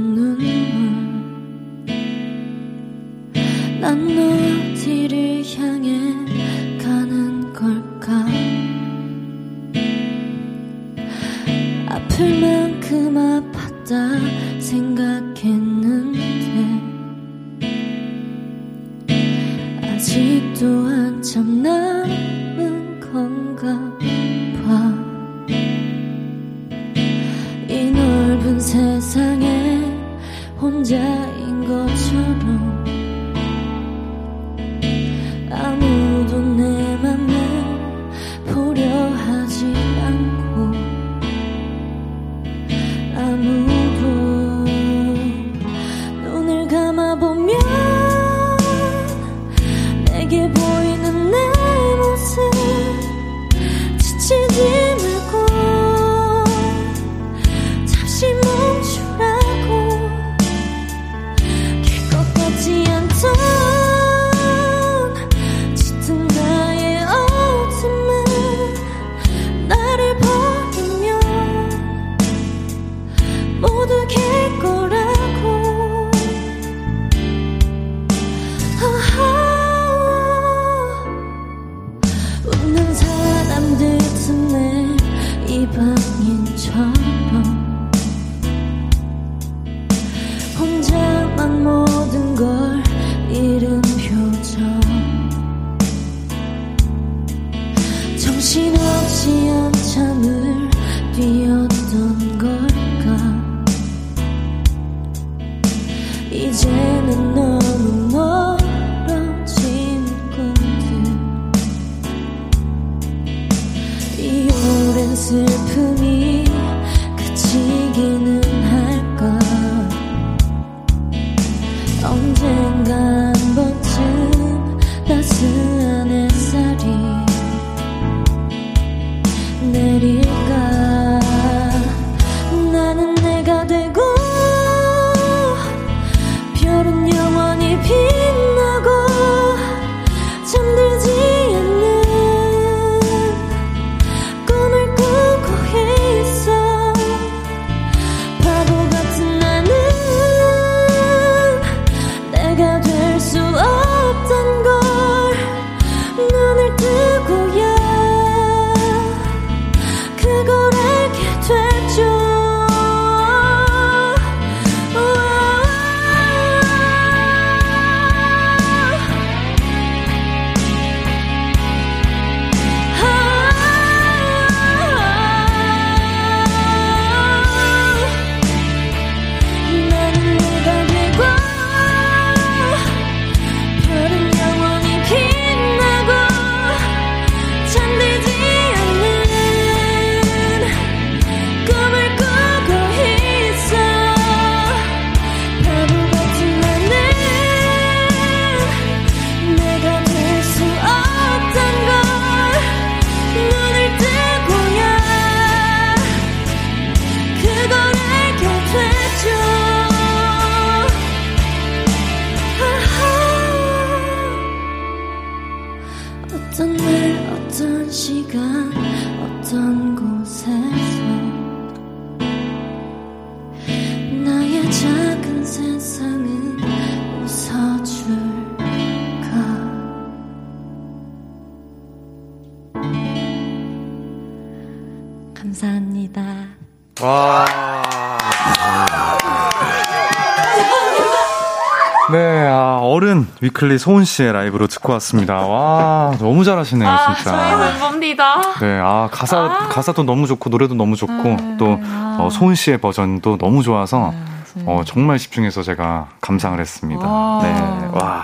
위클리 소은 씨의 라이브로 듣고 왔습니다. 와, 너무 잘하시네요, 아, 진짜. 저희 멤버입니다. 네, 아, 가사, 가사도 너무 좋고, 노래도 너무 좋고, 네, 또, 아. 어, 소은 씨의 버전도 너무 좋아서, 네. 어, 정말 집중해서 제가 감상을 했습니다. 와. 네, 와.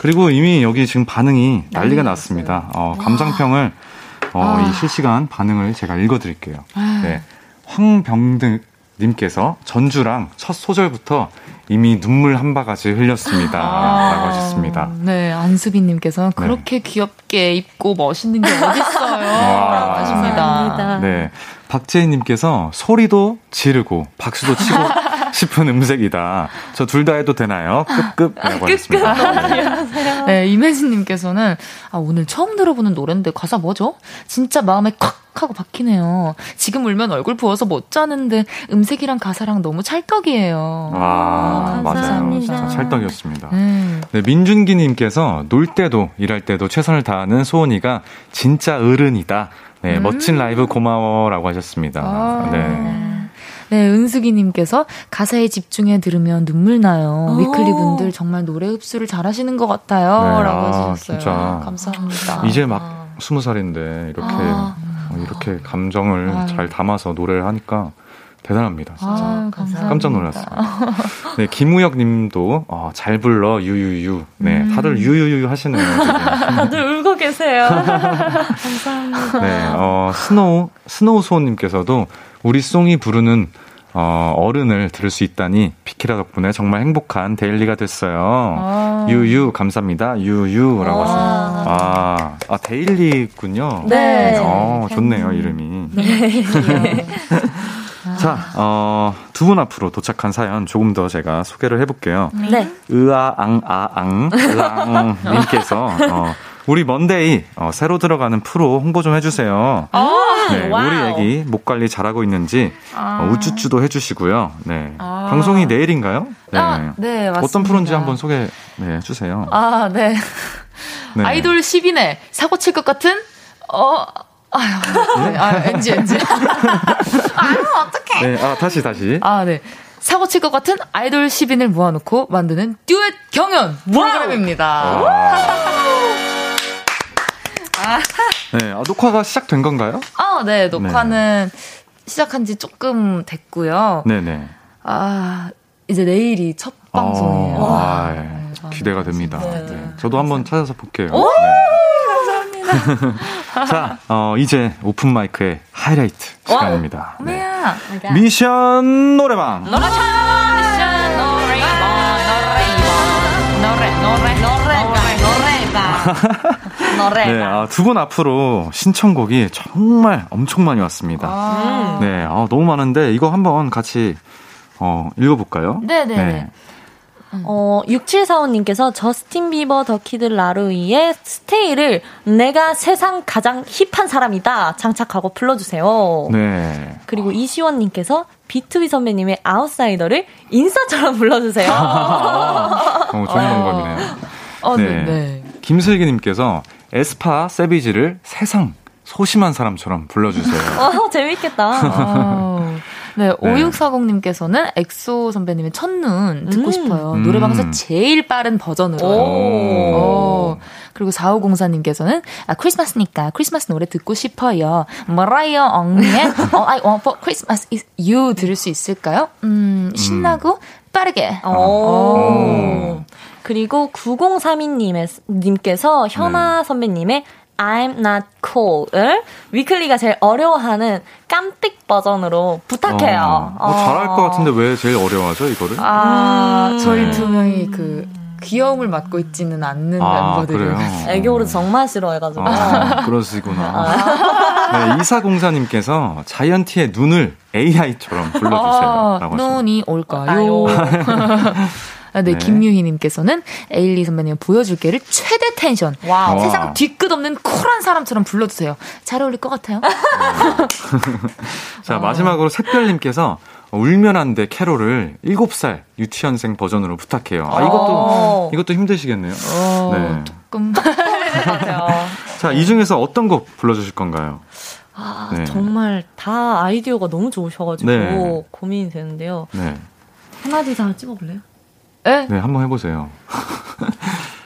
그리고 이미 여기 지금 반응이 난리가 난리 났습니다. 어, 감상평을, 어, 아. 이 실시간 반응을 제가 읽어드릴게요. 네. 황병등 님께서 전주랑 첫 소절부터 이미 눈물 한 바가지 흘렸습니다. 라고 하셨습니다. 네, 안수빈 님께서 그렇게 귀엽게 입고 멋있는 게 어딨어요. 라고 하십니다. 네. 박재희 님께서 소리도 지르고 박수도 치고 싶은 음색이다. 저 둘 다 해도 되나요? 급급이라고 하셨습니다. 네. 네, 이매진님께서는 아, 오늘 처음 들어보는 노래인데 가사 뭐죠? 진짜 마음에 콱 하고 박히네요. 지금 울면 얼굴 부어서 못 자는데 음색이랑 가사랑 너무 찰떡이에요. 와, 맞아요. 감사합니다. 진짜 찰떡이었습니다. 음. 네, 민준기님께서 놀 때도 일할 때도 최선을 다하는 소은이가 진짜 어른이다. 네, 멋진 라이브 고마워라고 하셨습니다. 아. 네. 네, 은숙이님께서 가사에 집중해 들으면 눈물 나요. 오. 위클리 분들 정말 노래 흡수를 잘하시는 것 같아요. 네, 라고 아, 하셨어요. 진짜. 감사합니다. 이제 막 스무 살인데 이렇게 아. 어, 이렇게 감정을 아유. 잘 담아서 노래를 하니까 대단합니다, 진짜. 아, 감사합니다. 깜짝 놀랐어요. 네, 김우혁 님도, 어, 잘 불러, 유유유. 네, 음. 다들 유유유 하시네요. 다들 울고 계세요. 감사합니다. 네, 어, 스노우, 스노우소님께서도 우리 소은이 부르는 어, 어른을 들을 수 있다니 비키라 덕분에 정말 행복한 데일리가 됐어요. 아. 유유 감사합니다. 유유라고 하시네요. 아, 아 데일리군요. 네. 어, 좋네요 이름이. 자, 어, 두 분 앞으로 도착한 사연 조금 더 제가 소개를 해볼게요. 네. 으아앙아앙 랑님께서 어, 우리 먼데이 어, 새로 들어가는 프로 홍보 좀 해주세요. 네, 와우. 우리 애기 목 관리 잘하고 있는지 아. 어, 우쭈쭈도 해주시고요. 네, 아. 방송이 내일인가요? 네. 아, 네. 어떤 프로인지 한번 소개 네, 해주세요. 아, 네. 네. 아이돌 10인에 사고 칠 것 같은, 어, 아유, 네, 아, NG, NG. 아유, 어떡해. 네, 아 다시 다시. 아, 네. 사고 칠 것 같은 아이돌 10인을 모아놓고 만드는 듀엣 경연 프로그램입니다. 네, 아, 녹화가 시작된 건가요? 아, 네. 녹화는 시작한 지 조금 됐고요. 네네. 아, 이제 내일이 첫 방송이에요. 어, 아, 예. 네, 기대가 됩니다. 네. 네. 저도 한번 찾아서 볼게요. 네. 감사합니다. 자, 어, 이제 오픈 마이크의 하이라이트 시간입니다. 네. 뭐야? 미션 노래방. 노래 노래 노래 노래 가 네, 아, 두 분 앞으로 신청곡이 정말 엄청 많이 왔습니다. 아. 네, 아, 너무 많은데 이거 한번 같이 어, 읽어볼까요? 네네 네. 어, 6745님께서 저스틴 비버 The Kid LAROI의 Stay를 내가 세상 가장 힙한 사람이다 장착하고 불러주세요. 네. 그리고 이시원님께서 비투비 선배님의 아웃사이더를 인싸처럼 불러주세요. 어, 좋은 방법이네요. 어, 네. 네. 네. 김슬기님께서 에스파 Savage를 세상 소심한 사람처럼 불러주세요. 어, 재밌겠다. 어, 네, 5640님께서는 엑소 선배님의 첫눈 듣고 음. 싶어요. 음. 노래방에서 제일 빠른 버전으로. 오. 어, 그리고 4504님께서는 아, 크리스마스니까 크리스마스 노래 듣고 싶어요. 머라이어 캐리의 All I Want for Christmas is You 들을 수 있을까요? 음, 신나고 빠르게. 오. 오. 그리고 9032님께서 현아 선배님의 I'm not cool을 위클리가 제일 어려워하는 깜찍 버전으로 부탁해요. 어, 어, 잘할 것 같은데 왜 제일 어려워하죠, 이거를? 아, 음. 저희 네. 두 명이 그 귀여움을 맡고 있지는 않는 아, 멤버들이. 그래요? 애교 부르 정말 싫어해가지고. 아, 그러시구나. 네, 이사공사님께서 자이언티의 눈을 AI처럼 불러주세요. 라고 하시네요. 아, 눈이 올까요? 아, 네, 네. 김유희님께서는 에일리 선배님 보여줄게를 최대 텐션. 와우. 세상 뒤끝 없는 쿨한 사람처럼 불러주세요. 잘 어울릴 것 같아요. 자, 어. 마지막으로 샛별님께서 울면 안 돼 캐롤을 7살 유치원생 버전으로 부탁해요. 아, 이것도, 어. 이것도 힘드시겠네요. 네. 조금. 자, 이 중에서 어떤 곡 불러주실 건가요? 아, 네. 정말 다 아이디어가 너무 좋으셔가지고 네. 고민이 되는데요. 네. 하나, 둘, 셋 한번 찍어볼래요? 네? 네, 한번 해보세요.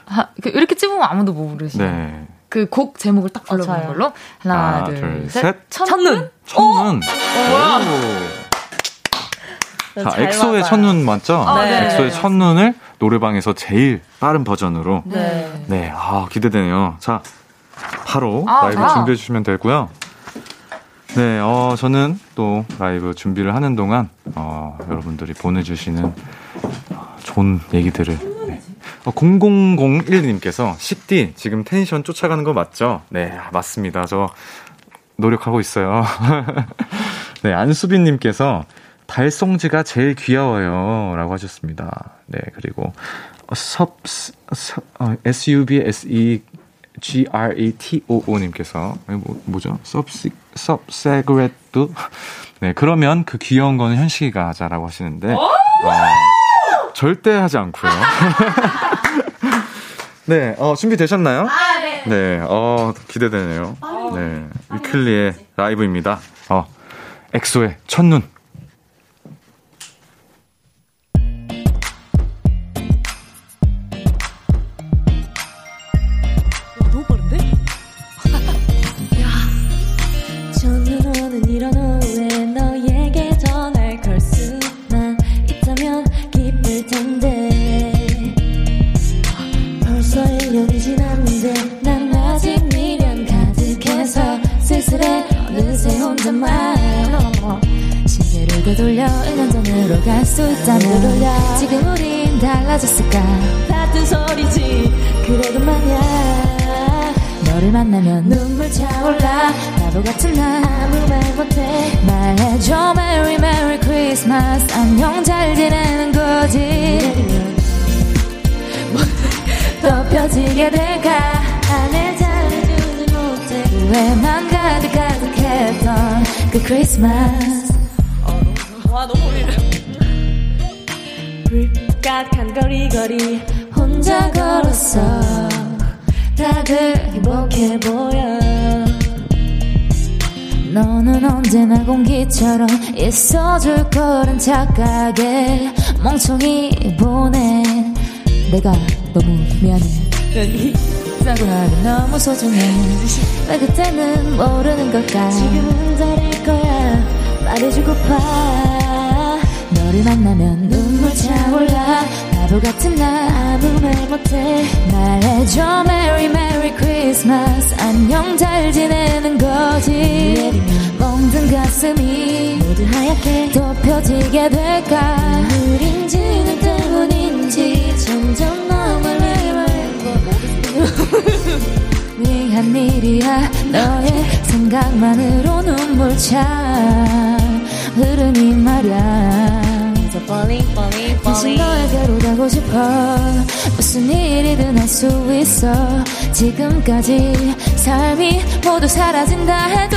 아, 그 이렇게 찍으면 아무도 못 부르시죠. 네. 그곡 제목을 딱 불러보는 맞아요. 걸로. 하나, 하나, 둘, 둘, 셋. 셋. 첫눈! 첫눈. 네, 자, 잘 엑소의. 첫눈 맞죠? 아, 네. 엑소의 첫눈을 노래방에서 제일 빠른 버전으로. 네. 네, 아, 기대되네요. 자, 바로 아, 라이브 아. 준비해 주시면 되고요. 네, 어, 저는 또 라이브 준비를 하는 동안, 어, 여러분들이 보내주시는 어, 좋은 얘기들을. 네. 어, 0001님께서, 식디, 지금 텐션 쫓아가는 거 맞죠? 네, 아, 맞습니다. 저 노력하고 있어요. 네, 안수빈님께서, 달송지가 제일 귀여워요. 라고 하셨습니다. 네, 그리고, 어, 섭, 섭, 어, SUB, SE, G-R-A-T-O-O 님께서, 뭐, 뭐죠? 섭시, 섭세그레트? 네, 그러면 그 귀여운 거는 현식이가 하자라고 하시는데, 와, 절대 하지 않고요. 네, 어, 준비되셨나요? 네. 네, 어, 기대되네요. 네, 위클리의 라이브입니다. 어, 엑소의 첫눈. 그 크리스마스. 불가한 거리거리 혼자 걸었어. 다들 행복해 보여. 너는 언제나 공기처럼 있어줄 거란 착각에 멍청이 보내. 내가 너무 미안해 나는 너무 소중해. 왜 그때는 모르는 걸까? 지금은 잘할 거야. 말해주고파 너를 만나면 눈물 차올라. 바보 같은 나 아무 말 못해. 말해줘. Merry Merry Christmas. 안녕 잘 지내는 거지. 멍든 가슴이 모두 하얗게 덮여지게 될까? 우린지는 때문인지 미안 일이야. 너의 생각만으로 눈물 차 흐르니 말야. 다시 너에게로 가고 싶어? 무슨 일이든 할 수 있어. 지금까지 삶이 모두 사라진다 해도.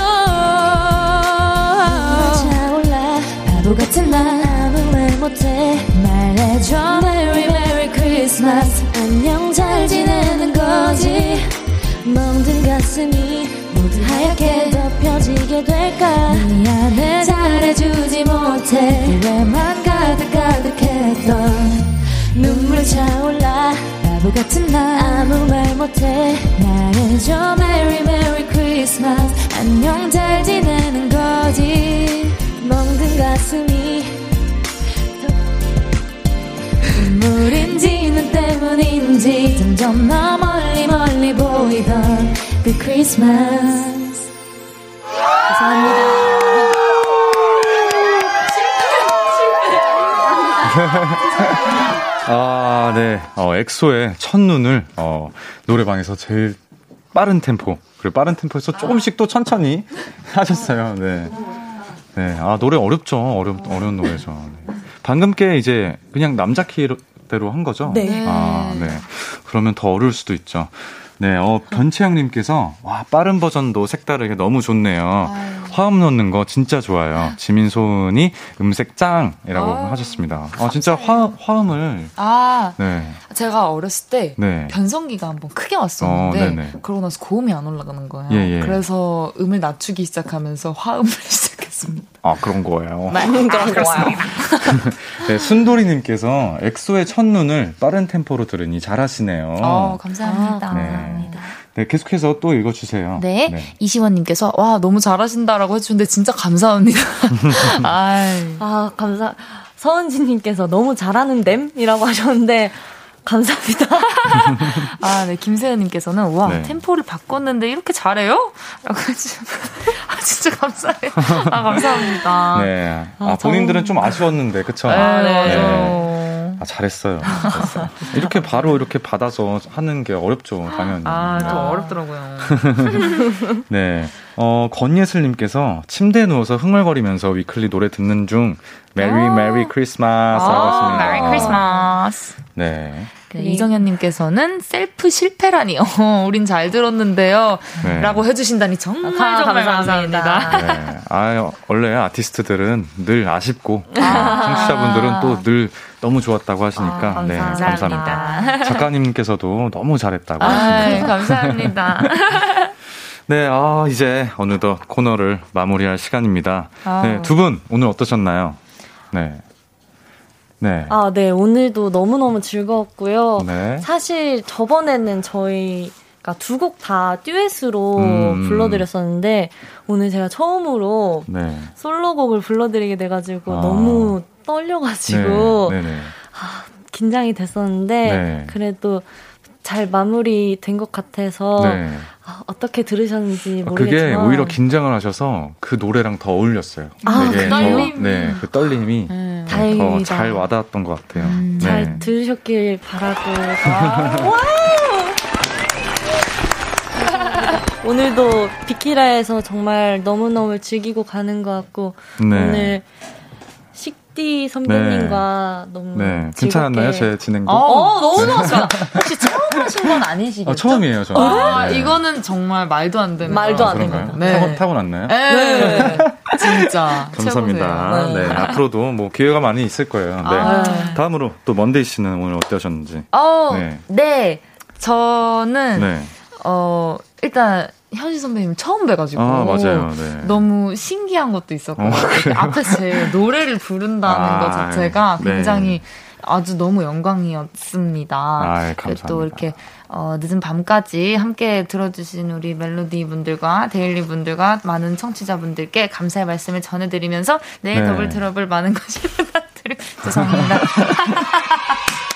차올라. 바보 같은 나 아무 말 못해. 말해줘. Merry Merry Christmas 하얗게 덮여지게 될까? 미안해 잘해주지 못해. 후회만 가득 가득했던 눈물 차올라. 바보 같은 나 아무 말 못해. 말해줘 Merry Merry Christmas. 안녕 잘 지내는 거지. 멍든 가슴이 눈물인지 눈 때문인지 점점 너 멀리 멀리 보이던 그 크리스마스 감사합니다 아, 네. 어, 엑소의 첫눈을, 어, 노래방에서 제일 빠른 템포, 그리고 빠른 템포에서 조금씩 또 천천히 하셨어요. 네. 네. 아, 노래 어렵죠. 어려, 어려운 노래죠. 네. 방금 게 이제 그냥 남자 키대로 한 거죠? 네. 아, 네. 그러면 더 어려울 수도 있죠. 네, 어, 변채영님께서, 와, 빠른 버전도 색다르게 너무 좋네요. 화음 넣는 거 진짜 좋아요. 지민소은이 음색 짱이라고 아유, 하셨습니다. 아, 진짜 화, 화음을, 아, 네. 제가 어렸을 때 네. 변성기가 한번 크게 왔었는데 어. 그러고 나서 고음이 안 올라가는 거예요. 예, 예. 그래서 음을 낮추기 시작하면서 화음을 시작 했습니다. 아, 그런 거예요. 그런 거와요. 네, 순돌이님께서 엑소의 첫눈을 빠른 템포로 들으니 잘하시네요. 어, 감사합니다. 네. 네, 계속해서 또 읽어주세요. 네. 이시원님께서 와 너무 잘하신다라고 해주는데 진짜 감사합니다. 아, 감사. 서은지님께서 너무 잘하는 댐이라고 하셨는데, 감사합니다. 아, 네. 김세현님께서는 와 네. 템포를 바꿨는데 이렇게 잘해요? 라고 해주. 아 진짜 감사해요. 아 감사합니다. 네. 아, 아, 본인들은 좀 아쉬웠는데, 그쵸? 아, 네. 아, 잘했어요. 잘했어요. 이렇게 바로 이렇게 받아서 하는 게 어렵죠, 당연히. 아, 네. 좀 어렵더라고요. 네. 어, 권예슬님께서 침대에 누워서 흥얼거리면서 위클리 노래 듣는 중, 메리 메리 크리스마스 하고 있습니다. 아. 메리 크리스마스. 네. 네, 이정현님께서는 셀프 실패라니요. 우린 잘 들었는데요. 네. 라고 해주신다니 정말 아, 정말 감사합니다. 감사합니다. 네. 아, 원래 아티스트들은 늘 아쉽고, 청취자분들은 또 늘 너무 좋았다고 하시니까, 아, 네, 감사합니다. 감사합니다. 작가님께서도 너무 잘했다고 아, 하십니다. 감사합니다. 네, 아, 이제 어느덧 코너를 마무리할 시간입니다. 아. 네, 두 분 오늘 어떠셨나요? 네. 네. 아, 네. 오늘도 너무너무 즐거웠고요. 네. 사실 저번에는 저희가 두곡 다 듀엣으로 음. 불러드렸었는데, 오늘 제가 처음으로 네. 솔로곡을 불러드리게 돼가지고 아. 너무 떨려가지고 네, 네, 네. 긴장이 됐었는데, 네. 그래도 잘 마무리 된 것 같아서 네. 아, 어떻게 들으셨는지 아, 모르겠지만 그게 오히려 긴장을 하셔서 그 노래랑 더 어울렸어요. 아, 그 더, 떨림? 네, 그 떨림이 음. 다행입니다. 더잘 와닿았던 것 같아요. 네. 잘 들으셨길 바라고 오늘도 비키라에서 정말 너무너무 즐기고 가는 것 같고 네. 오늘 식디 선배님과 너무 네, 괜찮았나요? 제 진행도? 어, 너무 좋았어요. 혹시 처음 하신 건 아니시겠죠? 아, 처음이에요, 저는. 아, 네. 이거는 정말 말도 안 되는. 말도 거. 안 그런가요? 됩니다. 네. 타고, 타고 났나요? 네. 진짜. 감사합니다. 네. 앞으로도 뭐 기회가 많이 있을 거예요. 네. 아. 다음으로 또 먼데이 씨는 오늘 어떠셨는지. 어, 네. 네. 저는 네. 어 일단 현식 선배님 처음 뵈가지고 아, 맞아요. 네. 너무 신기한 것도 있었고 어, 앞에서 제 노래를 부른다는 아, 것 자체가 네. 굉장히 아주 너무 영광이었습니다. 아. 또 이렇게 어, 늦은 밤까지 함께 들어주신 우리 멜로디 분들과 데일리 분들과 많은 청취자 분들께 감사의 말씀을 전해드리면서 내일 네. Double Trouble 많은 관심 부탁드리고 죄송합니다.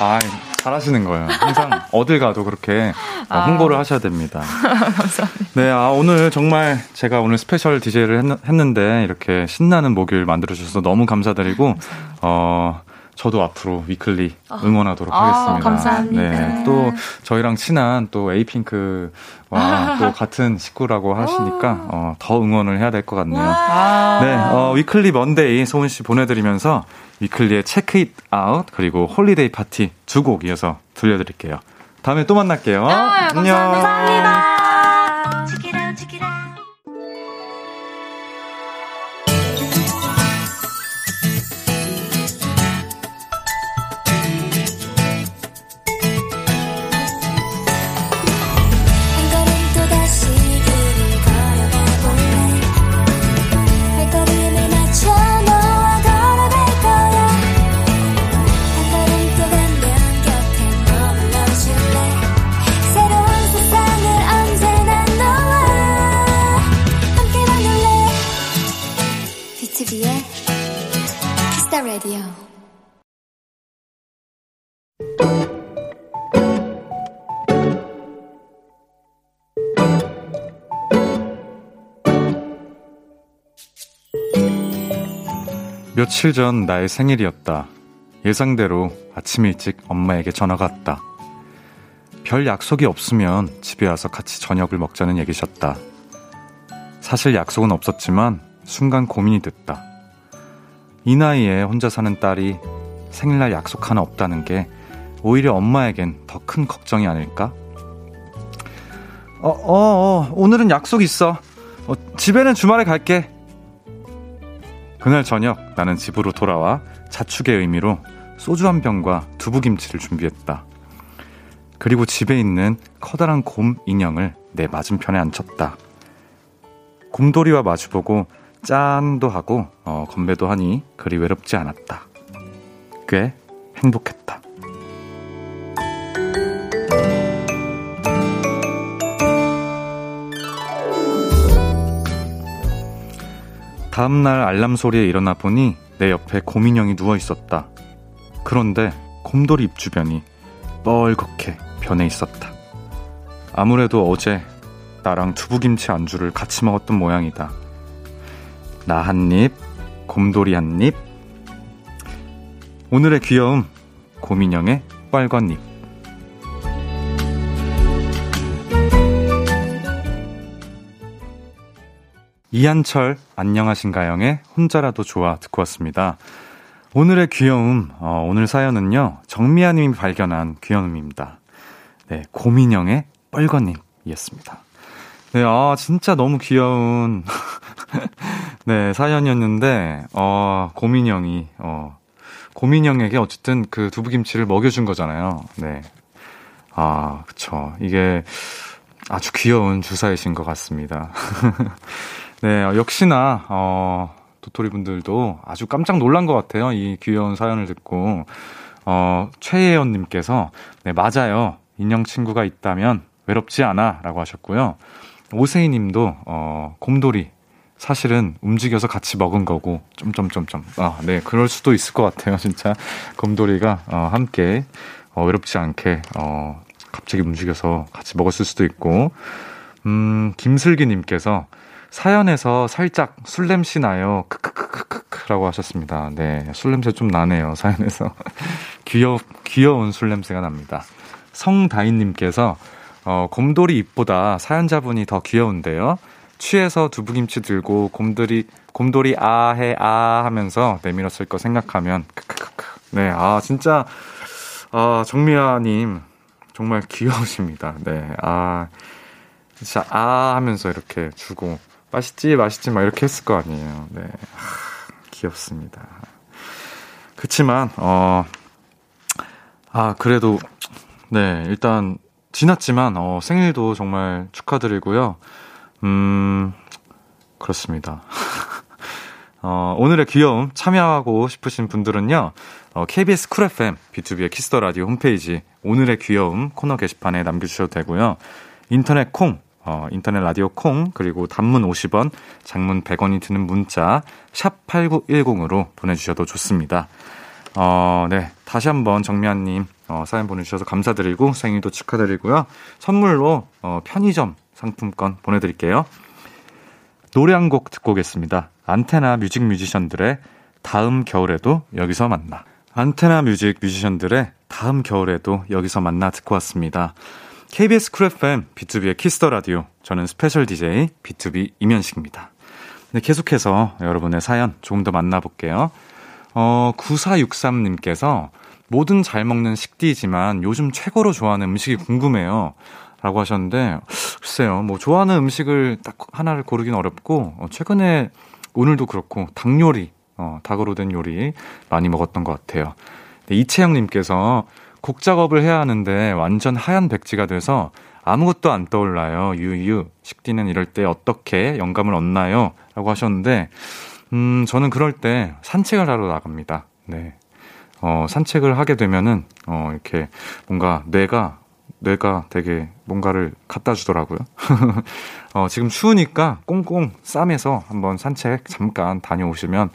아, 잘하시는 거예요. 항상 어딜 가도 그렇게 어, 홍보를 하셔야 됩니다. 감사합니다. 네, 아, 오늘 정말 제가 오늘 special DJ를 했, 는데 이렇게 신나는 목요일 만들어주셔서 너무 감사드리고, 어, 저도 앞으로 위클리 응원하도록 아, 하겠습니다. 감사합니다. 네, 또 저희랑 친한 또 에이핑크와 또 같은 식구라고 하시니까 어, 더 응원을 해야 될 것 같네요. 네, 어, 위클리 먼데이 소은 씨 보내드리면서 위클리의 Check It Out 그리고 Holiday Party 두 곡 이어서 들려드릴게요. 다음에 또 만날게요. 안녕. 한 the Radio 며칠 전 나의 생일이었다. 예상대로 아침 일찍 엄마에게 전화가 왔다. 별 약속이 없으면 집에 와서 같이 저녁을 먹자는 얘기셨다. 사실 약속은 없었지만 순간 고민이 됐다. 이 나이에 혼자 사는 딸이 생일날 약속 하나 없다는 게 오히려 엄마에겐 더 큰 걱정이 아닐까? 어, 어, 어, 오늘은 약속 있어. 어, 집에는 주말에 갈게. 그날 저녁 나는 집으로 돌아와 자축의 의미로 소주 한 병과 두부김치를 준비했다. 그리고 집에 있는 커다란 곰 인형을 내 맞은편에 앉혔다. 곰돌이와 마주보고 짠도 하고 어, 건배도 하니 그리 외롭지 않았다. 꽤 행복했다. 다음날 알람 소리에 일어나 보니 내 옆에 곰인형이 누워 있었다. 그런데 곰돌이 입 주변이 뻘겋게 변해 있었다. 아무래도 어제 나랑 두부김치 안주를 같이 먹었던 모양이다. 나 한 입, 곰돌이 한 입. 오늘의 귀여움, 곰인형의 빨간 입. 이한철 안녕하신가영의 혼자라도 좋아 듣고 왔습니다. 오늘의 귀여움 어, 오늘 사연은요 정미아님이 발견한 귀여움입니다. 네 고민영의 뻘건님이었습니다. 네, 아 진짜 너무 귀여운 네 사연이었는데 어 고민영이 어 고민영에게 어쨌든 그 두부김치를 먹여준 거잖아요. 네, 아 그쵸 이게 아주 귀여운 주사이신 것 같습니다. 네, 어, 역시나, 어, 도토리 분들도 아주 깜짝 놀란 것 같아요. 이 귀여운 사연을 듣고. 어, 최예연님께서, 네, 맞아요. 인형 친구가 있다면 외롭지 않아. 라고 하셨고요. 오세희 님도, 어, 곰돌이. 사실은 움직여서 같이 먹은 거고, 점점점점. 아, 네, 그럴 수도 있을 것 같아요. 진짜. 곰돌이가, 어, 함께, 어, 외롭지 않게, 어, 갑자기 움직여서 같이 먹었을 수도 있고, 음, 김슬기님께서 사연에서 살짝 술 냄새 나요. 크크크크크라고 하셨습니다. 네, 술 냄새 좀 나네요. 사연에서 귀여 귀여운 술 냄새가 납니다. 성다인님께서 어, 곰돌이 입보다 사연자분이 더 귀여운데요. 취해서 두부김치 들고 곰돌이 곰돌이 아해 아 하면서 내밀었을 거 생각하면 크크크크. 네, 아 진짜 아 정미아님 정말 귀여우십니다. 네, 아 진짜 아 하면서 이렇게 주고 맛있지 맛있지 막 이렇게 했을 거 아니에요. 네, 하, 귀엽습니다. 그치만 어. 아, 그래도, 네, 일단, 지났지만, 어, 생일도 정말 축하드리고요. 음, 그렇습니다. 어, 오늘의 귀여움 참여하고 싶으신 분들은요, 어, KBS 쿨 FM, B2B의 키스터 라디오 홈페이지, 오늘의 귀여움 코너 게시판에 남겨주셔도 되고요. 인터넷 콩, 어, 인터넷 라디오 콩, 그리고 단문 50원, 장문 100원이 드는 문자, 샵8910으로 보내주셔도 좋습니다. 어, 네. 다시 한번 정미아님, 어, 사연 보내주셔서 감사드리고 생일도 축하드리고요. 선물로, 어, 편의점 상품권 보내드릴게요. 노래 한 곡 듣고 오겠습니다. 안테나 뮤직 뮤지션들의 다음 겨울에도 여기서 만나. 안테나 뮤직 뮤지션들의 다음 겨울에도 여기서 만나 듣고 왔습니다. KBS 쿨 FM, B2B의 키스터 라디오. 저는 special DJ BTOB 임현식입니다. 네, 계속해서 여러분의 사연 조금 더 만나볼게요. 어, 9463님께서 뭐든 잘 먹는 식디지만 요즘 최고로 좋아하는 음식이 궁금해요. 라고 하셨는데, 글쎄요, 뭐, 좋아하는 음식을 딱 하나를 고르긴 어렵고, 어, 최근에 오늘도 그렇고, 닭 요리, 어, 닭으로 된 요리 많이 먹었던 것 같아요. 네, 이채영님께서 곡 작업을 해야 하는데 완전 하얀 백지가 돼서 아무것도 안 떠올라요. 유유. 식디는 이럴 때 어떻게 영감을 얻나요? 라고 하셨는데, 음, 저는 그럴 때 산책을 하러 나갑니다. 네. 어, 산책을 하게 되면은, 어, 이렇게 뭔가 뇌가, 뇌가 되게 뭔가를 갖다 주더라고요. 어, 지금 추우니까 꽁꽁 쌈에서 한번 산책 잠깐 다녀오시면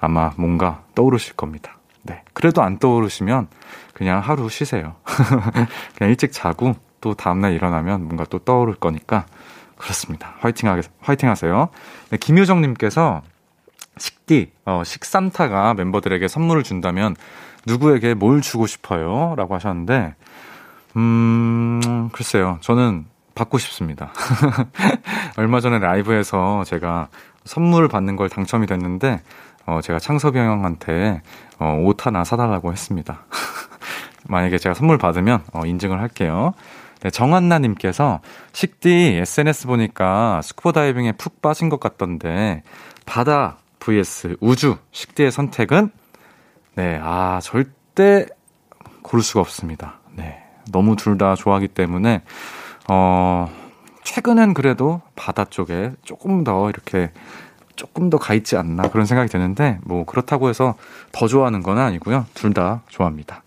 아마 뭔가 떠오르실 겁니다. 네. 그래도 안 떠오르시면 그냥 하루 쉬세요. 그냥 일찍 자고 또 다음날 일어나면 뭔가 또 떠오를 거니까 그렇습니다. 화이팅 하게, 화이팅 하세요. 네, 김효정님께서 식디, 어, 식산타가 멤버들에게 선물을 준다면 누구에게 뭘 주고 싶어요? 라고 하셨는데, 음, 글쎄요. 저는 받고 싶습니다. 얼마 전에 라이브에서 제가 선물을 받는 걸 당첨이 됐는데, 어, 제가 창섭이 형한테, 어, 옷 하나 사달라고 했습니다. 만약에 제가 선물 받으면, 어, 인증을 할게요. 네, 정한나님께서, 식디 SNS 보니까 스쿠버 다이빙에 푹 빠진 것 같던데, 바다 vs 우주, 식디의 선택은? 네, 아, 절대 고를 수가 없습니다. 네. 너무 둘 다 좋아하기 때문에, 어, 최근엔 그래도 바다 쪽에 조금 더 이렇게 조금 더 가 있지 않나 그런 생각이 드는데, 뭐, 그렇다고 해서 더 좋아하는 건 아니고요. 둘 다 좋아합니다.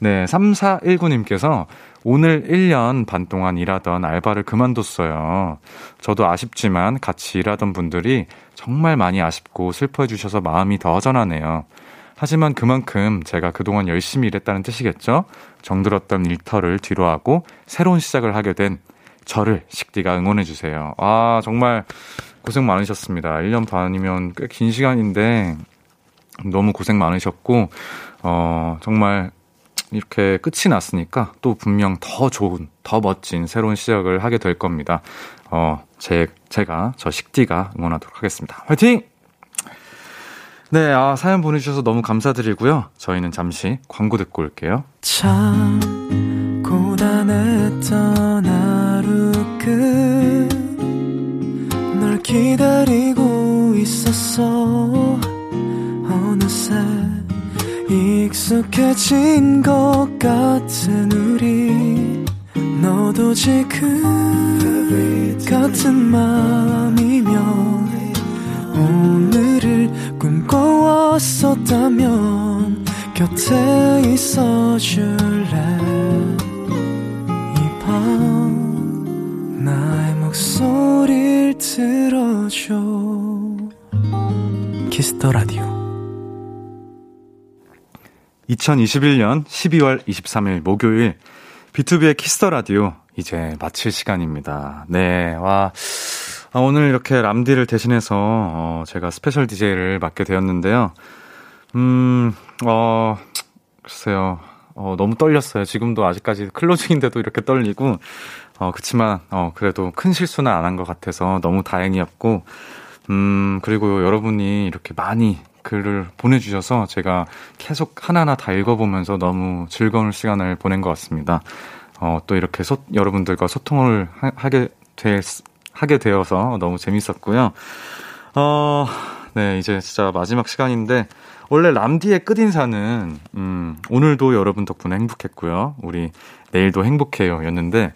네, 3419님께서 오늘 1년 반 동안 일하던 알바를 그만뒀어요. 저도 아쉽지만 같이 일하던 분들이 정말 많이 아쉽고 슬퍼해 주셔서 마음이 더 허전하네요. 하지만 그만큼 제가 그동안 열심히 일했다는 뜻이겠죠? 정들었던 일터를 뒤로하고 새로운 시작을 하게 된 저를 식디가 응원해 주세요. 아, 정말 고생 많으셨습니다. 1년 반이면 꽤 긴 시간인데 너무 고생 많으셨고 어, 정말 이렇게 끝이 났으니까 또 분명 더 좋은, 더 멋진 새로운 시작을 하게 될 겁니다. 어, 제, 제가, 저 식디가 응원하도록 하겠습니다. 화이팅! 네, 아, 사연 보내주셔서 너무 감사드리고요. 저희는 잠시 광고 듣고 올게요. 참 고단했던 하루 끝널 기다리고 있었어 어느새 익숙해진 것 같은 우리 너도 지금 같은 맘이면 오늘 을 꿈꿔왔었다면 곁에 있어 줄래 이 밤 나의 목소리를 들어줘 Kiss the Radio 2021년 12월 23일 목요일 B2B의 키스터 라디오 이제 마칠 시간입니다. 네, 와. 아, 오늘 이렇게 람디를 대신해서 어, 제가 special DJ를 맡게 되었는데요. 음, 어, 글쎄요. 어, 너무 떨렸어요. 지금도 아직까지 closing인데도 이렇게 떨리고, 어, 그치만, 어, 그래도 큰 실수는 안 한 것 같아서 너무 다행이었고, 음, 그리고 여러분이 이렇게 많이 글을 보내주셔서 제가 계속 하나하나 다 읽어보면서 너무 즐거운 시간을 보낸 것 같습니다. 어, 또 이렇게 소, 여러분들과 소통을 하, 게 되, 하게 되어서 너무 재밌었고요. 어, 네, 이제 진짜 마지막 시간인데, 원래 람디의 끝인사는, 음, 오늘도 여러분 덕분에 행복했고요. 우리 내일도 행복해요. 였는데,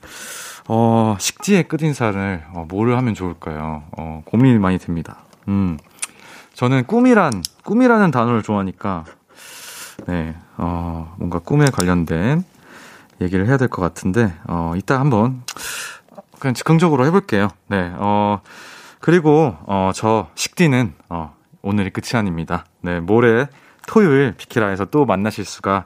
어, 식지의 끝인사를, 어, 뭐를 하면 좋을까요? 어, 고민이 많이 됩니다. 음, 저는 꿈이란, 꿈이라는 단어를 좋아하니까, 네, 어, 뭔가 꿈에 관련된 얘기를 해야 될 것 같은데, 어, 이따 한번, 그냥 즉흥적으로 해볼게요. 네, 어, 그리고, 어, 저 식디는, 어, 오늘이 끝이 아닙니다. 네, 모레 토요일 비키라에서 또 만나실 수가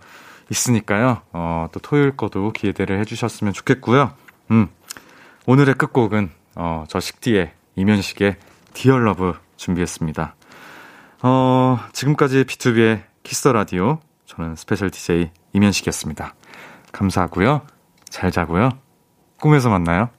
있으니까요. 어, 또 토요일 거도 기대를 해주셨으면 좋겠고요. 음, 오늘의 끝곡은, 어, 저 식디의 임현식의 Dear Love 준비했습니다. 어, 지금까지 B2B의 키스터 라디오. 저는 special DJ 임현식이었습니다. 감사하고요. 잘 자고요. 꿈에서 만나요.